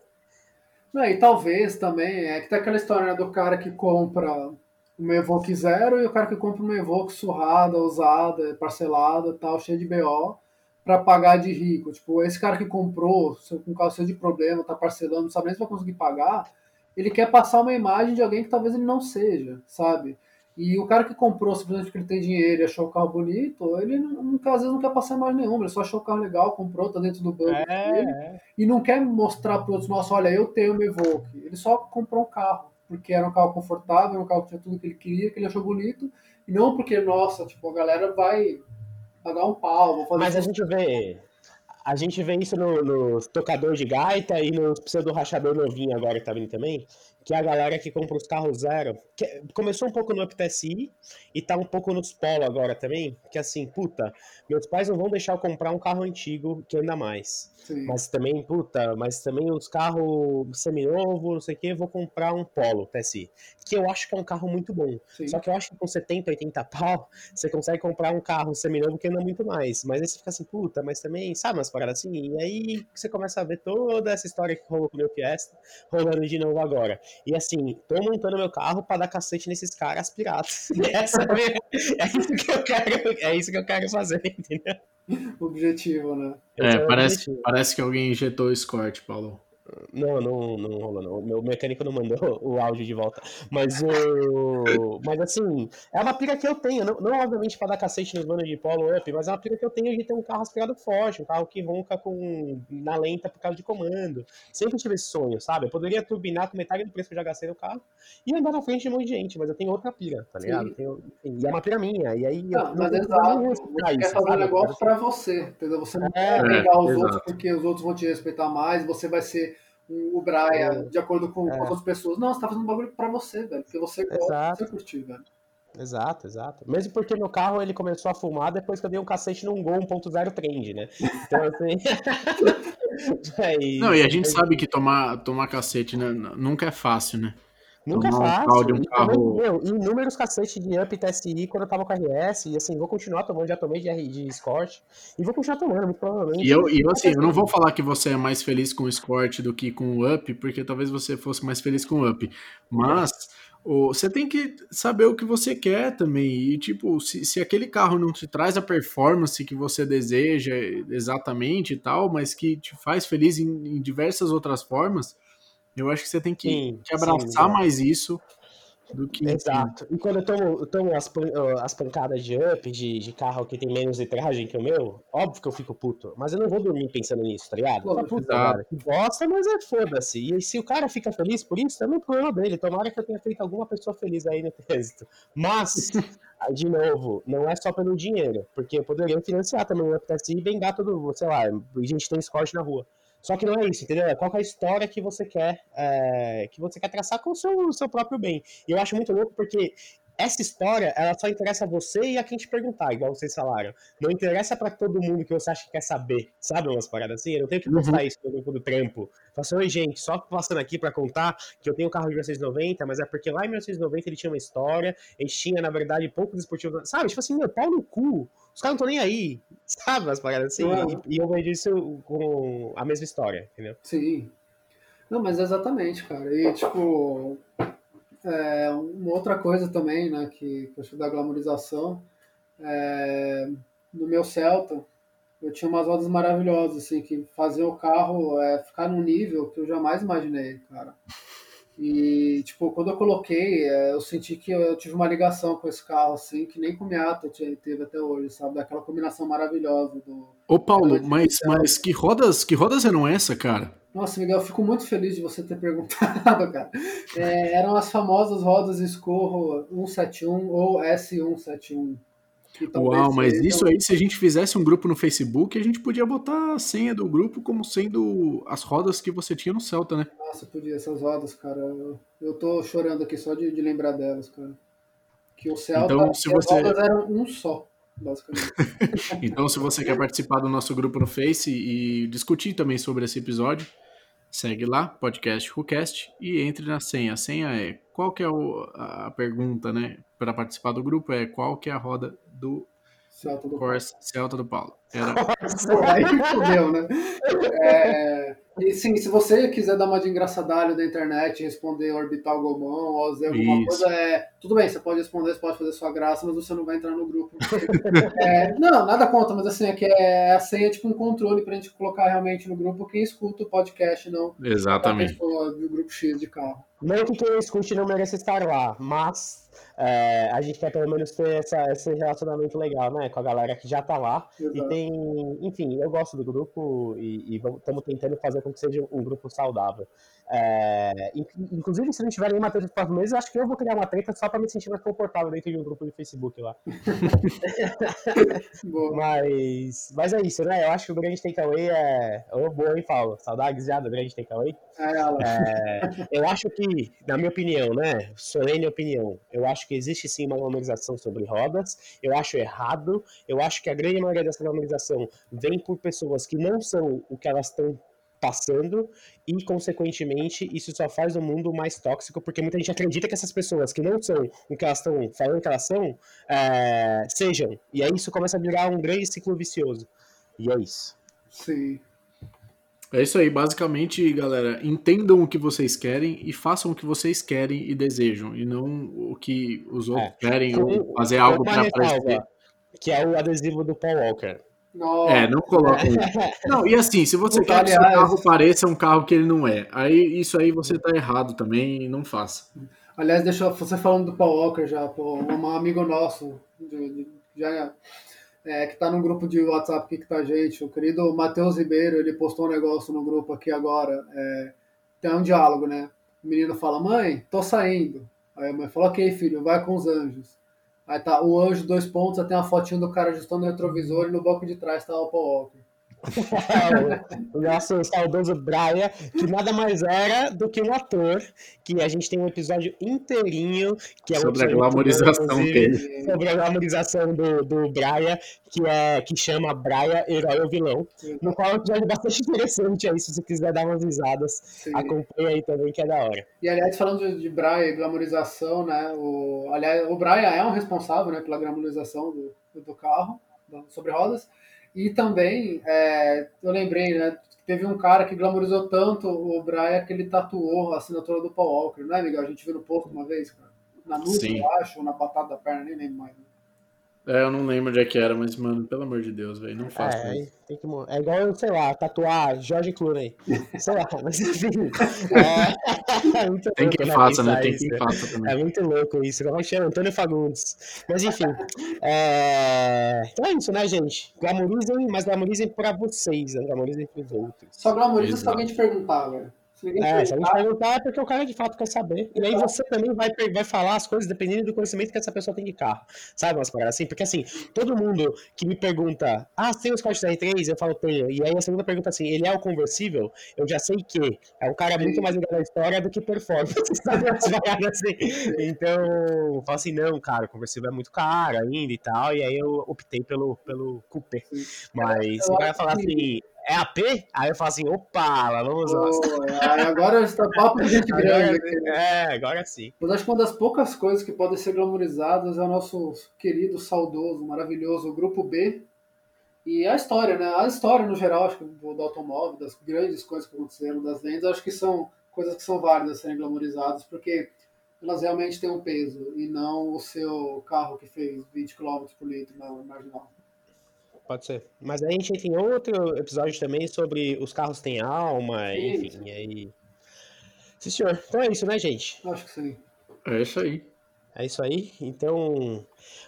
É, (laughs) e talvez também, é que tem aquela história né, do cara que compra uma Evoque zero e o cara que compra uma Evoque surrada, usada, parcelada, tal, cheia de BO, para pagar de rico. Tipo, esse cara que comprou com carro cheio de problema, tá parcelando, não sabe nem se vai conseguir pagar, ele quer passar uma imagem de alguém que talvez ele não seja, sabe? E o cara que comprou simplesmente porque ele tem dinheiro e achou o carro bonito, ele não, às vezes não quer passar mais nenhuma, ele só achou o carro legal, comprou, tá dentro do banco é, dele, é. e não quer mostrar para outros, nossa, olha, eu tenho meu Evoque. Ele só comprou um carro, porque era um carro confortável, um carro que tinha tudo que ele queria, que ele achou bonito, e não porque, nossa, tipo, a galera vai pagar um pau. Mas a gente vê. A gente vê isso nos no tocadores de gaita e no pseudo rachador novinho agora que tá vindo também que é a galera que compra os carros zero, que começou um pouco no UpTSI e tá um pouco nos Polo agora também, que assim, puta, meus pais não vão deixar eu comprar um carro antigo, que ainda mais. Sim. Mas também, puta, mas também os carros seminovo, não sei o que, vou comprar um Polo TSI, que eu acho que é um carro muito bom. Sim. Só que eu acho que com 70, 80 pau, você consegue comprar um carro seminovo que anda muito mais. Mas aí você fica assim, puta, mas também, sabe umas paradas assim? E aí você começa a ver toda essa história que rolou com o meu Fiesta, rolando de novo agora. E assim, tô montando meu carro para dar cacete nesses caras piratas. Essa (laughs) é, é, isso que eu quero, é isso que eu quero fazer, entendeu? Objetivo, né? É, é parece, objetivo. parece que alguém injetou o Escort, Paulo. Não, não, não rolou, não. O meu mecânico não mandou (laughs) o áudio de volta. Mas o. Mas assim, é uma pira que eu tenho. Não, não obviamente pra dar cacete nos manos de polo up, mas é uma pira que eu tenho de ter um carro aspirado forte, um carro que ronca com na lenta por causa de comando. Sempre tive esse sonho, sabe? Eu poderia turbinar com metade do preço que eu já gastei no carro e andar na frente de um monte de gente, mas eu tenho outra pira, tá ligado? Tenho, e é uma pira minha. E aí. Não, eu, mas exato. Você quer fazer um negócio pra você, entendeu? Você não É, quer pegar os exato. outros porque os outros vão te respeitar mais, você vai ser o Brian de acordo com, com as outras pessoas. Não, você tá fazendo um bagulho pra você, velho. Porque você gosta, Exato. você curtir, velho. Exato, exato. Mesmo porque meu carro ele começou a fumar depois que eu dei um cacete num Gol 1.0 Trend, né? Então assim. Mas- (laughs) Não, e a gente sabe que tomar, tomar cacete né, nunca é fácil, né? Nunca é fácil. um E carro- meu, inúmeros cacetes de Up TSI quando eu tava com a RS, e assim, vou continuar tomando, já tomei de, R- de Escort, e vou continuar tomando, muito provavelmente. E eu, e eu, assim, eu não vou falar que você é mais feliz com o Escort do que com o Up, porque talvez você fosse mais feliz com o Up. Mas você tem que saber o que você quer também. E, tipo, se, se aquele carro não te traz a performance que você deseja exatamente e tal, mas que te faz feliz em, em diversas outras formas, eu acho que você tem que, Sim, que abraçar sim, mais isso do que. Exato. E quando eu tomo, eu tomo as, as pancadas de up, de, de carro que tem menos litragem que o meu, óbvio que eu fico puto. Mas eu não vou dormir pensando nisso, tá ligado? Tá Lógico, puta, cara. Bosta, mas é foda-se. E se o cara fica feliz por isso, é um problema dele. Tomara que eu tenha feito alguma pessoa feliz aí no (laughs) trânsito. Mas, (laughs) de novo, não é só pelo dinheiro. Porque eu poderia financiar também o UPTSI e bengar todo, sei lá, a gente tem esporte na rua. Só que não é isso, entendeu? É qual é a história que você quer, é, que você quer traçar com o seu, seu próprio bem. E eu acho muito louco porque essa história, ela só interessa a você e a quem te perguntar, igual vocês falaram. Não interessa pra todo mundo que você acha que quer saber. Sabe umas paradas assim? Eu não tenho que postar isso no grupo do trampo. Fala assim, oi gente, só passando aqui pra contar que eu tenho um carro de 1990, mas é porque lá em 1990 ele tinha uma história, ele tinha, na verdade, poucos esportivos. Sabe? Tipo assim, meu, pau no cu. Os caras não estão nem aí. (laughs) Sabe umas paradas assim? Não. E, e eu vejo isso com a mesma história, entendeu? Sim. Não, mas exatamente, cara. E, tipo, é, uma outra coisa também, né, que, eu da glamorização, é, no meu Celta, eu tinha umas rodas maravilhosas, assim, que faziam o carro é, ficar num nível que eu jamais imaginei, cara. E, tipo, quando eu coloquei, é, eu senti que eu tive uma ligação com esse carro, assim, que nem com o Miata teve até hoje, sabe? Daquela combinação maravilhosa do, Ô, Paulo, mas, mas que rodas que rodas eram essa, cara? Nossa, Miguel, eu fico muito feliz de você ter (laughs) perguntado, cara. É, eram as famosas rodas Escorro 171 ou S171. Uau, mas sejam- isso aí, se a gente fizesse um grupo no Facebook, a gente podia botar a senha do grupo como sendo as rodas que você tinha no Celta, né? Nossa, podia, essas rodas, cara. Eu, eu tô chorando aqui só de, de lembrar delas, cara. Que o Celta, Então, se que as você- rodas eram um só, basicamente. (laughs) Então, se você quer participar do nosso grupo no Face e discutir também sobre esse episódio, segue lá, podcast WhoCast, e entre na senha. A senha é qual que é o- a pergunta, né? Para participar do grupo é qual que é a roda do Celta do Corsa Celta do Paulo. Era (laughs) Pô, aí fodeu, né? É, e sim, se você quiser dar uma de engraçadalho da internet, responder orbital gomão ou dizer alguma Isso. coisa, é, tudo bem, você pode responder, você pode fazer sua graça, mas você não vai entrar no grupo. É, não, nada contra, mas assim, é que é, a senha é tipo um controle pra gente colocar realmente no grupo quem escuta o podcast, não exatamente. do grupo X de carro. Não que quem escute não mereça estar lá, mas é, a gente quer pelo menos ter essa, esse relacionamento legal, né? Com a galera que já tá lá. E Exato. Tem, enfim, eu gosto do grupo e estamos tentando fazer com que seja um grupo saudável. É, in- inclusive, se não tiver nenhuma treta dos próximos meses, eu acho que eu vou criar uma treta só pra me sentir mais confortável dentro de um grupo de Facebook lá. (laughs) Mas, mas é isso, né? Eu acho que o grande takeaway é. Ô, boa, hein, Paulo? Saudades já do grande takeaway? É. É, eu acho que, na minha opinião, né? Solene opinião, eu acho que existe sim uma glamorização sobre rodas. Eu acho errado. Eu acho que a grande maioria dessa glamorização vem por pessoas que não são o que elas estão passando e, consequentemente, isso só faz o mundo mais tóxico, porque muita gente acredita que essas pessoas que não são o que elas estão falando que elas são, é, sejam. E aí isso começa a virar um grande ciclo vicioso. E é isso. Sim. É isso aí, basicamente, galera, entendam o que vocês querem e façam o que vocês querem e desejam, e não o que os outros É. querem ou fazer algo para aparecer. Que é o adesivo do Paul Walker. Nossa. É, não coloca. (laughs) Não, e assim, se você quer que seu carro pareça um carro que ele não é, aí isso aí você tá errado também, não faça. Aliás, deixa eu- você falando do Paul Walker já, pô, um amigo nosso, já, é, que tá num grupo de WhatsApp aqui que tá a gente, o querido Matheus Ribeiro, ele postou um negócio no grupo aqui agora, é, tem um diálogo, né? O menino fala, mãe, tô saindo. Aí a mãe fala, ok, filho, vai com os anjos. Aí tá o anjo, dois pontos, tem uma fotinho do cara ajustando o retrovisor e no banco de trás tá o Paul Walker. (laughs) o nosso saudoso Brian, que nada mais era do que um ator, que a gente tem um episódio inteirinho, que é Sobre a glamorização dele. Sobre a glamorização do, do Brian, que, é, que chama Brian, Herói ou Vilão, no qual é um episódio bastante interessante aí, se você quiser dar umas risadas, Sim. acompanha aí também, que é da hora. E aliás, falando de, de Brian e glamorização, né? O, aliás, o Brian é um responsável né, pela glamorização do, do carro do- sobre rodas. E também, é, eu lembrei, né? Teve um cara que glamorizou tanto o Brian que ele tatuou a assinatura do Paul Walker, não é, Miguel? A gente viu no posto uma vez, cara. Na nuca, eu acho, ou na batata da perna, nem lembro mais. É, eu não lembro onde é que era, mas, mano, pelo amor de Deus, velho, não faça É, isso. tem que, é igual, sei lá, tatuar Jorge Clooney. Sei lá, mas enfim. (laughs) É, muito Tem quem faça, né? Tem quem faça É também. muito louco isso. Como é que chama? Antônio Fagundes. Mas enfim. É... Então é isso, né, gente? Glamorizem, mas glamorizem pra vocês, né? Glamorizem pros outros. Só glamoriza se alguém te perguntar, velho. Se ninguém É, se a gente perguntar, é porque o cara de fato quer saber. E aí você também vai, vai falar as coisas dependendo do conhecimento que essa pessoa tem de carro. Sabe umas paradas assim? Porque assim, todo mundo que me pergunta, ah, você tem os Cortes R3? Eu falo, tenho. E aí a segunda pergunta assim, ele é o conversível? Eu já sei que é um cara muito mais ligado à história do que performance. (laughs) Sabe assim? Então, eu falo assim, não, cara, o conversível é muito caro ainda e tal. E aí eu optei pelo, pelo coupé. Mas o cara falar assim, é AP? Aí eu falo assim, opa, lá vamos aí agora está papo de gente grande. Agora, é, agora sim. Mas acho que uma das poucas coisas que podem ser glamorizadas é o nosso querido, saudoso, maravilhoso Grupo B. E a história, né? A história no geral, acho que do, do automóvel, das grandes coisas que aconteceram, das lendas, acho que são coisas que são válidas serem glamorizadas, porque elas realmente têm um peso, e não o seu carro que fez 20 km por litro na marginal. Pode ser. Mas aí a gente tem outro episódio também sobre os carros têm alma, Sim, enfim, sim. aí. Sim, senhor. Então é isso, né, gente? Acho que sim. É isso aí. É isso aí. Então,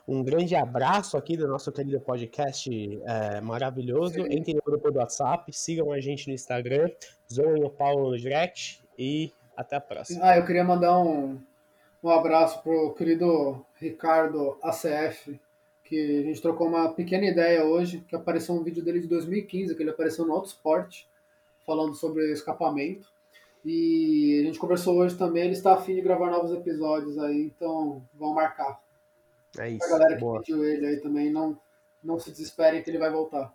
um grande abraço aqui do nosso querido podcast é, maravilhoso. Sim. Entrem no grupo do WhatsApp, sigam a gente no Instagram, zoem o Paulo no direct e até a próxima. Ah, eu queria mandar um, um abraço pro querido Ricardo ACF, que a gente trocou uma pequena ideia hoje, que apareceu um vídeo dele de 2015, que ele apareceu no Autosport, falando sobre escapamento. E a gente conversou hoje também, ele está afim de gravar novos episódios aí, então vão marcar. É A isso. galera que Boa. pediu ele aí também, não, não se desesperem que ele vai voltar.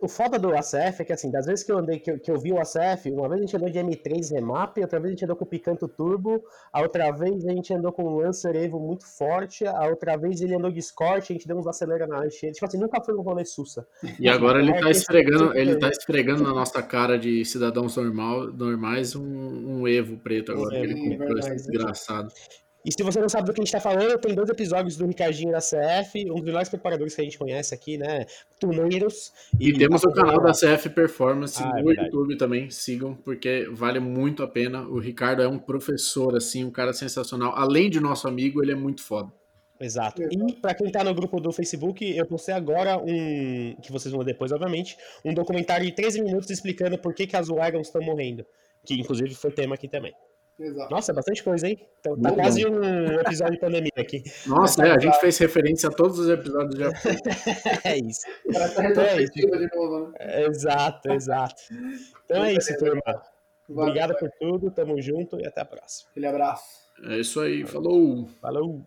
O foda do ACF é que, assim, das vezes que eu andei, que eu, que eu vi o ACF, uma vez a gente andou de M3 Remap, outra vez a gente andou com o Picanto Turbo, a outra vez a gente andou com o Lancer Evo muito forte, a outra vez ele andou de Escort, a gente deu uns acelera na enchente. Tipo assim, nunca foi um rolê sussa. E agora ele É, tá esfregando, ele tá esfregando na nossa cara de cidadãos normal, normais um, um Evo preto agora, que ele comprou esse verdade. desgraçado. E se você não sabe do que a gente tá falando, tem dois episódios do Ricardinho da CF, um dos melhores preparadores que a gente conhece aqui, né? Tuneiros. E temos o canal da CF Performance Ah, é no verdade. YouTube também, sigam, porque vale muito a pena. O Ricardo é um professor, assim, um cara sensacional. Além de nosso amigo, ele é muito foda. Exato. E pra quem tá no grupo do Facebook, eu postei agora um, que vocês vão ver depois, obviamente, um documentário de 13 minutos explicando por que, que as wagons estão morrendo. Que inclusive foi tema aqui também. Exato. Nossa, é bastante coisa, hein? Então, tá Muito quase um episódio de pandemia aqui. Nossa, é, a gente fez referência a todos os episódios já. (laughs) É isso. A Então é retrospectiva de novo, né? É, Exato, exato. Então é isso, turma. Vai, Obrigado vai. por tudo, tamo junto e até a próxima. Aquele abraço. É isso aí, falou! Falou!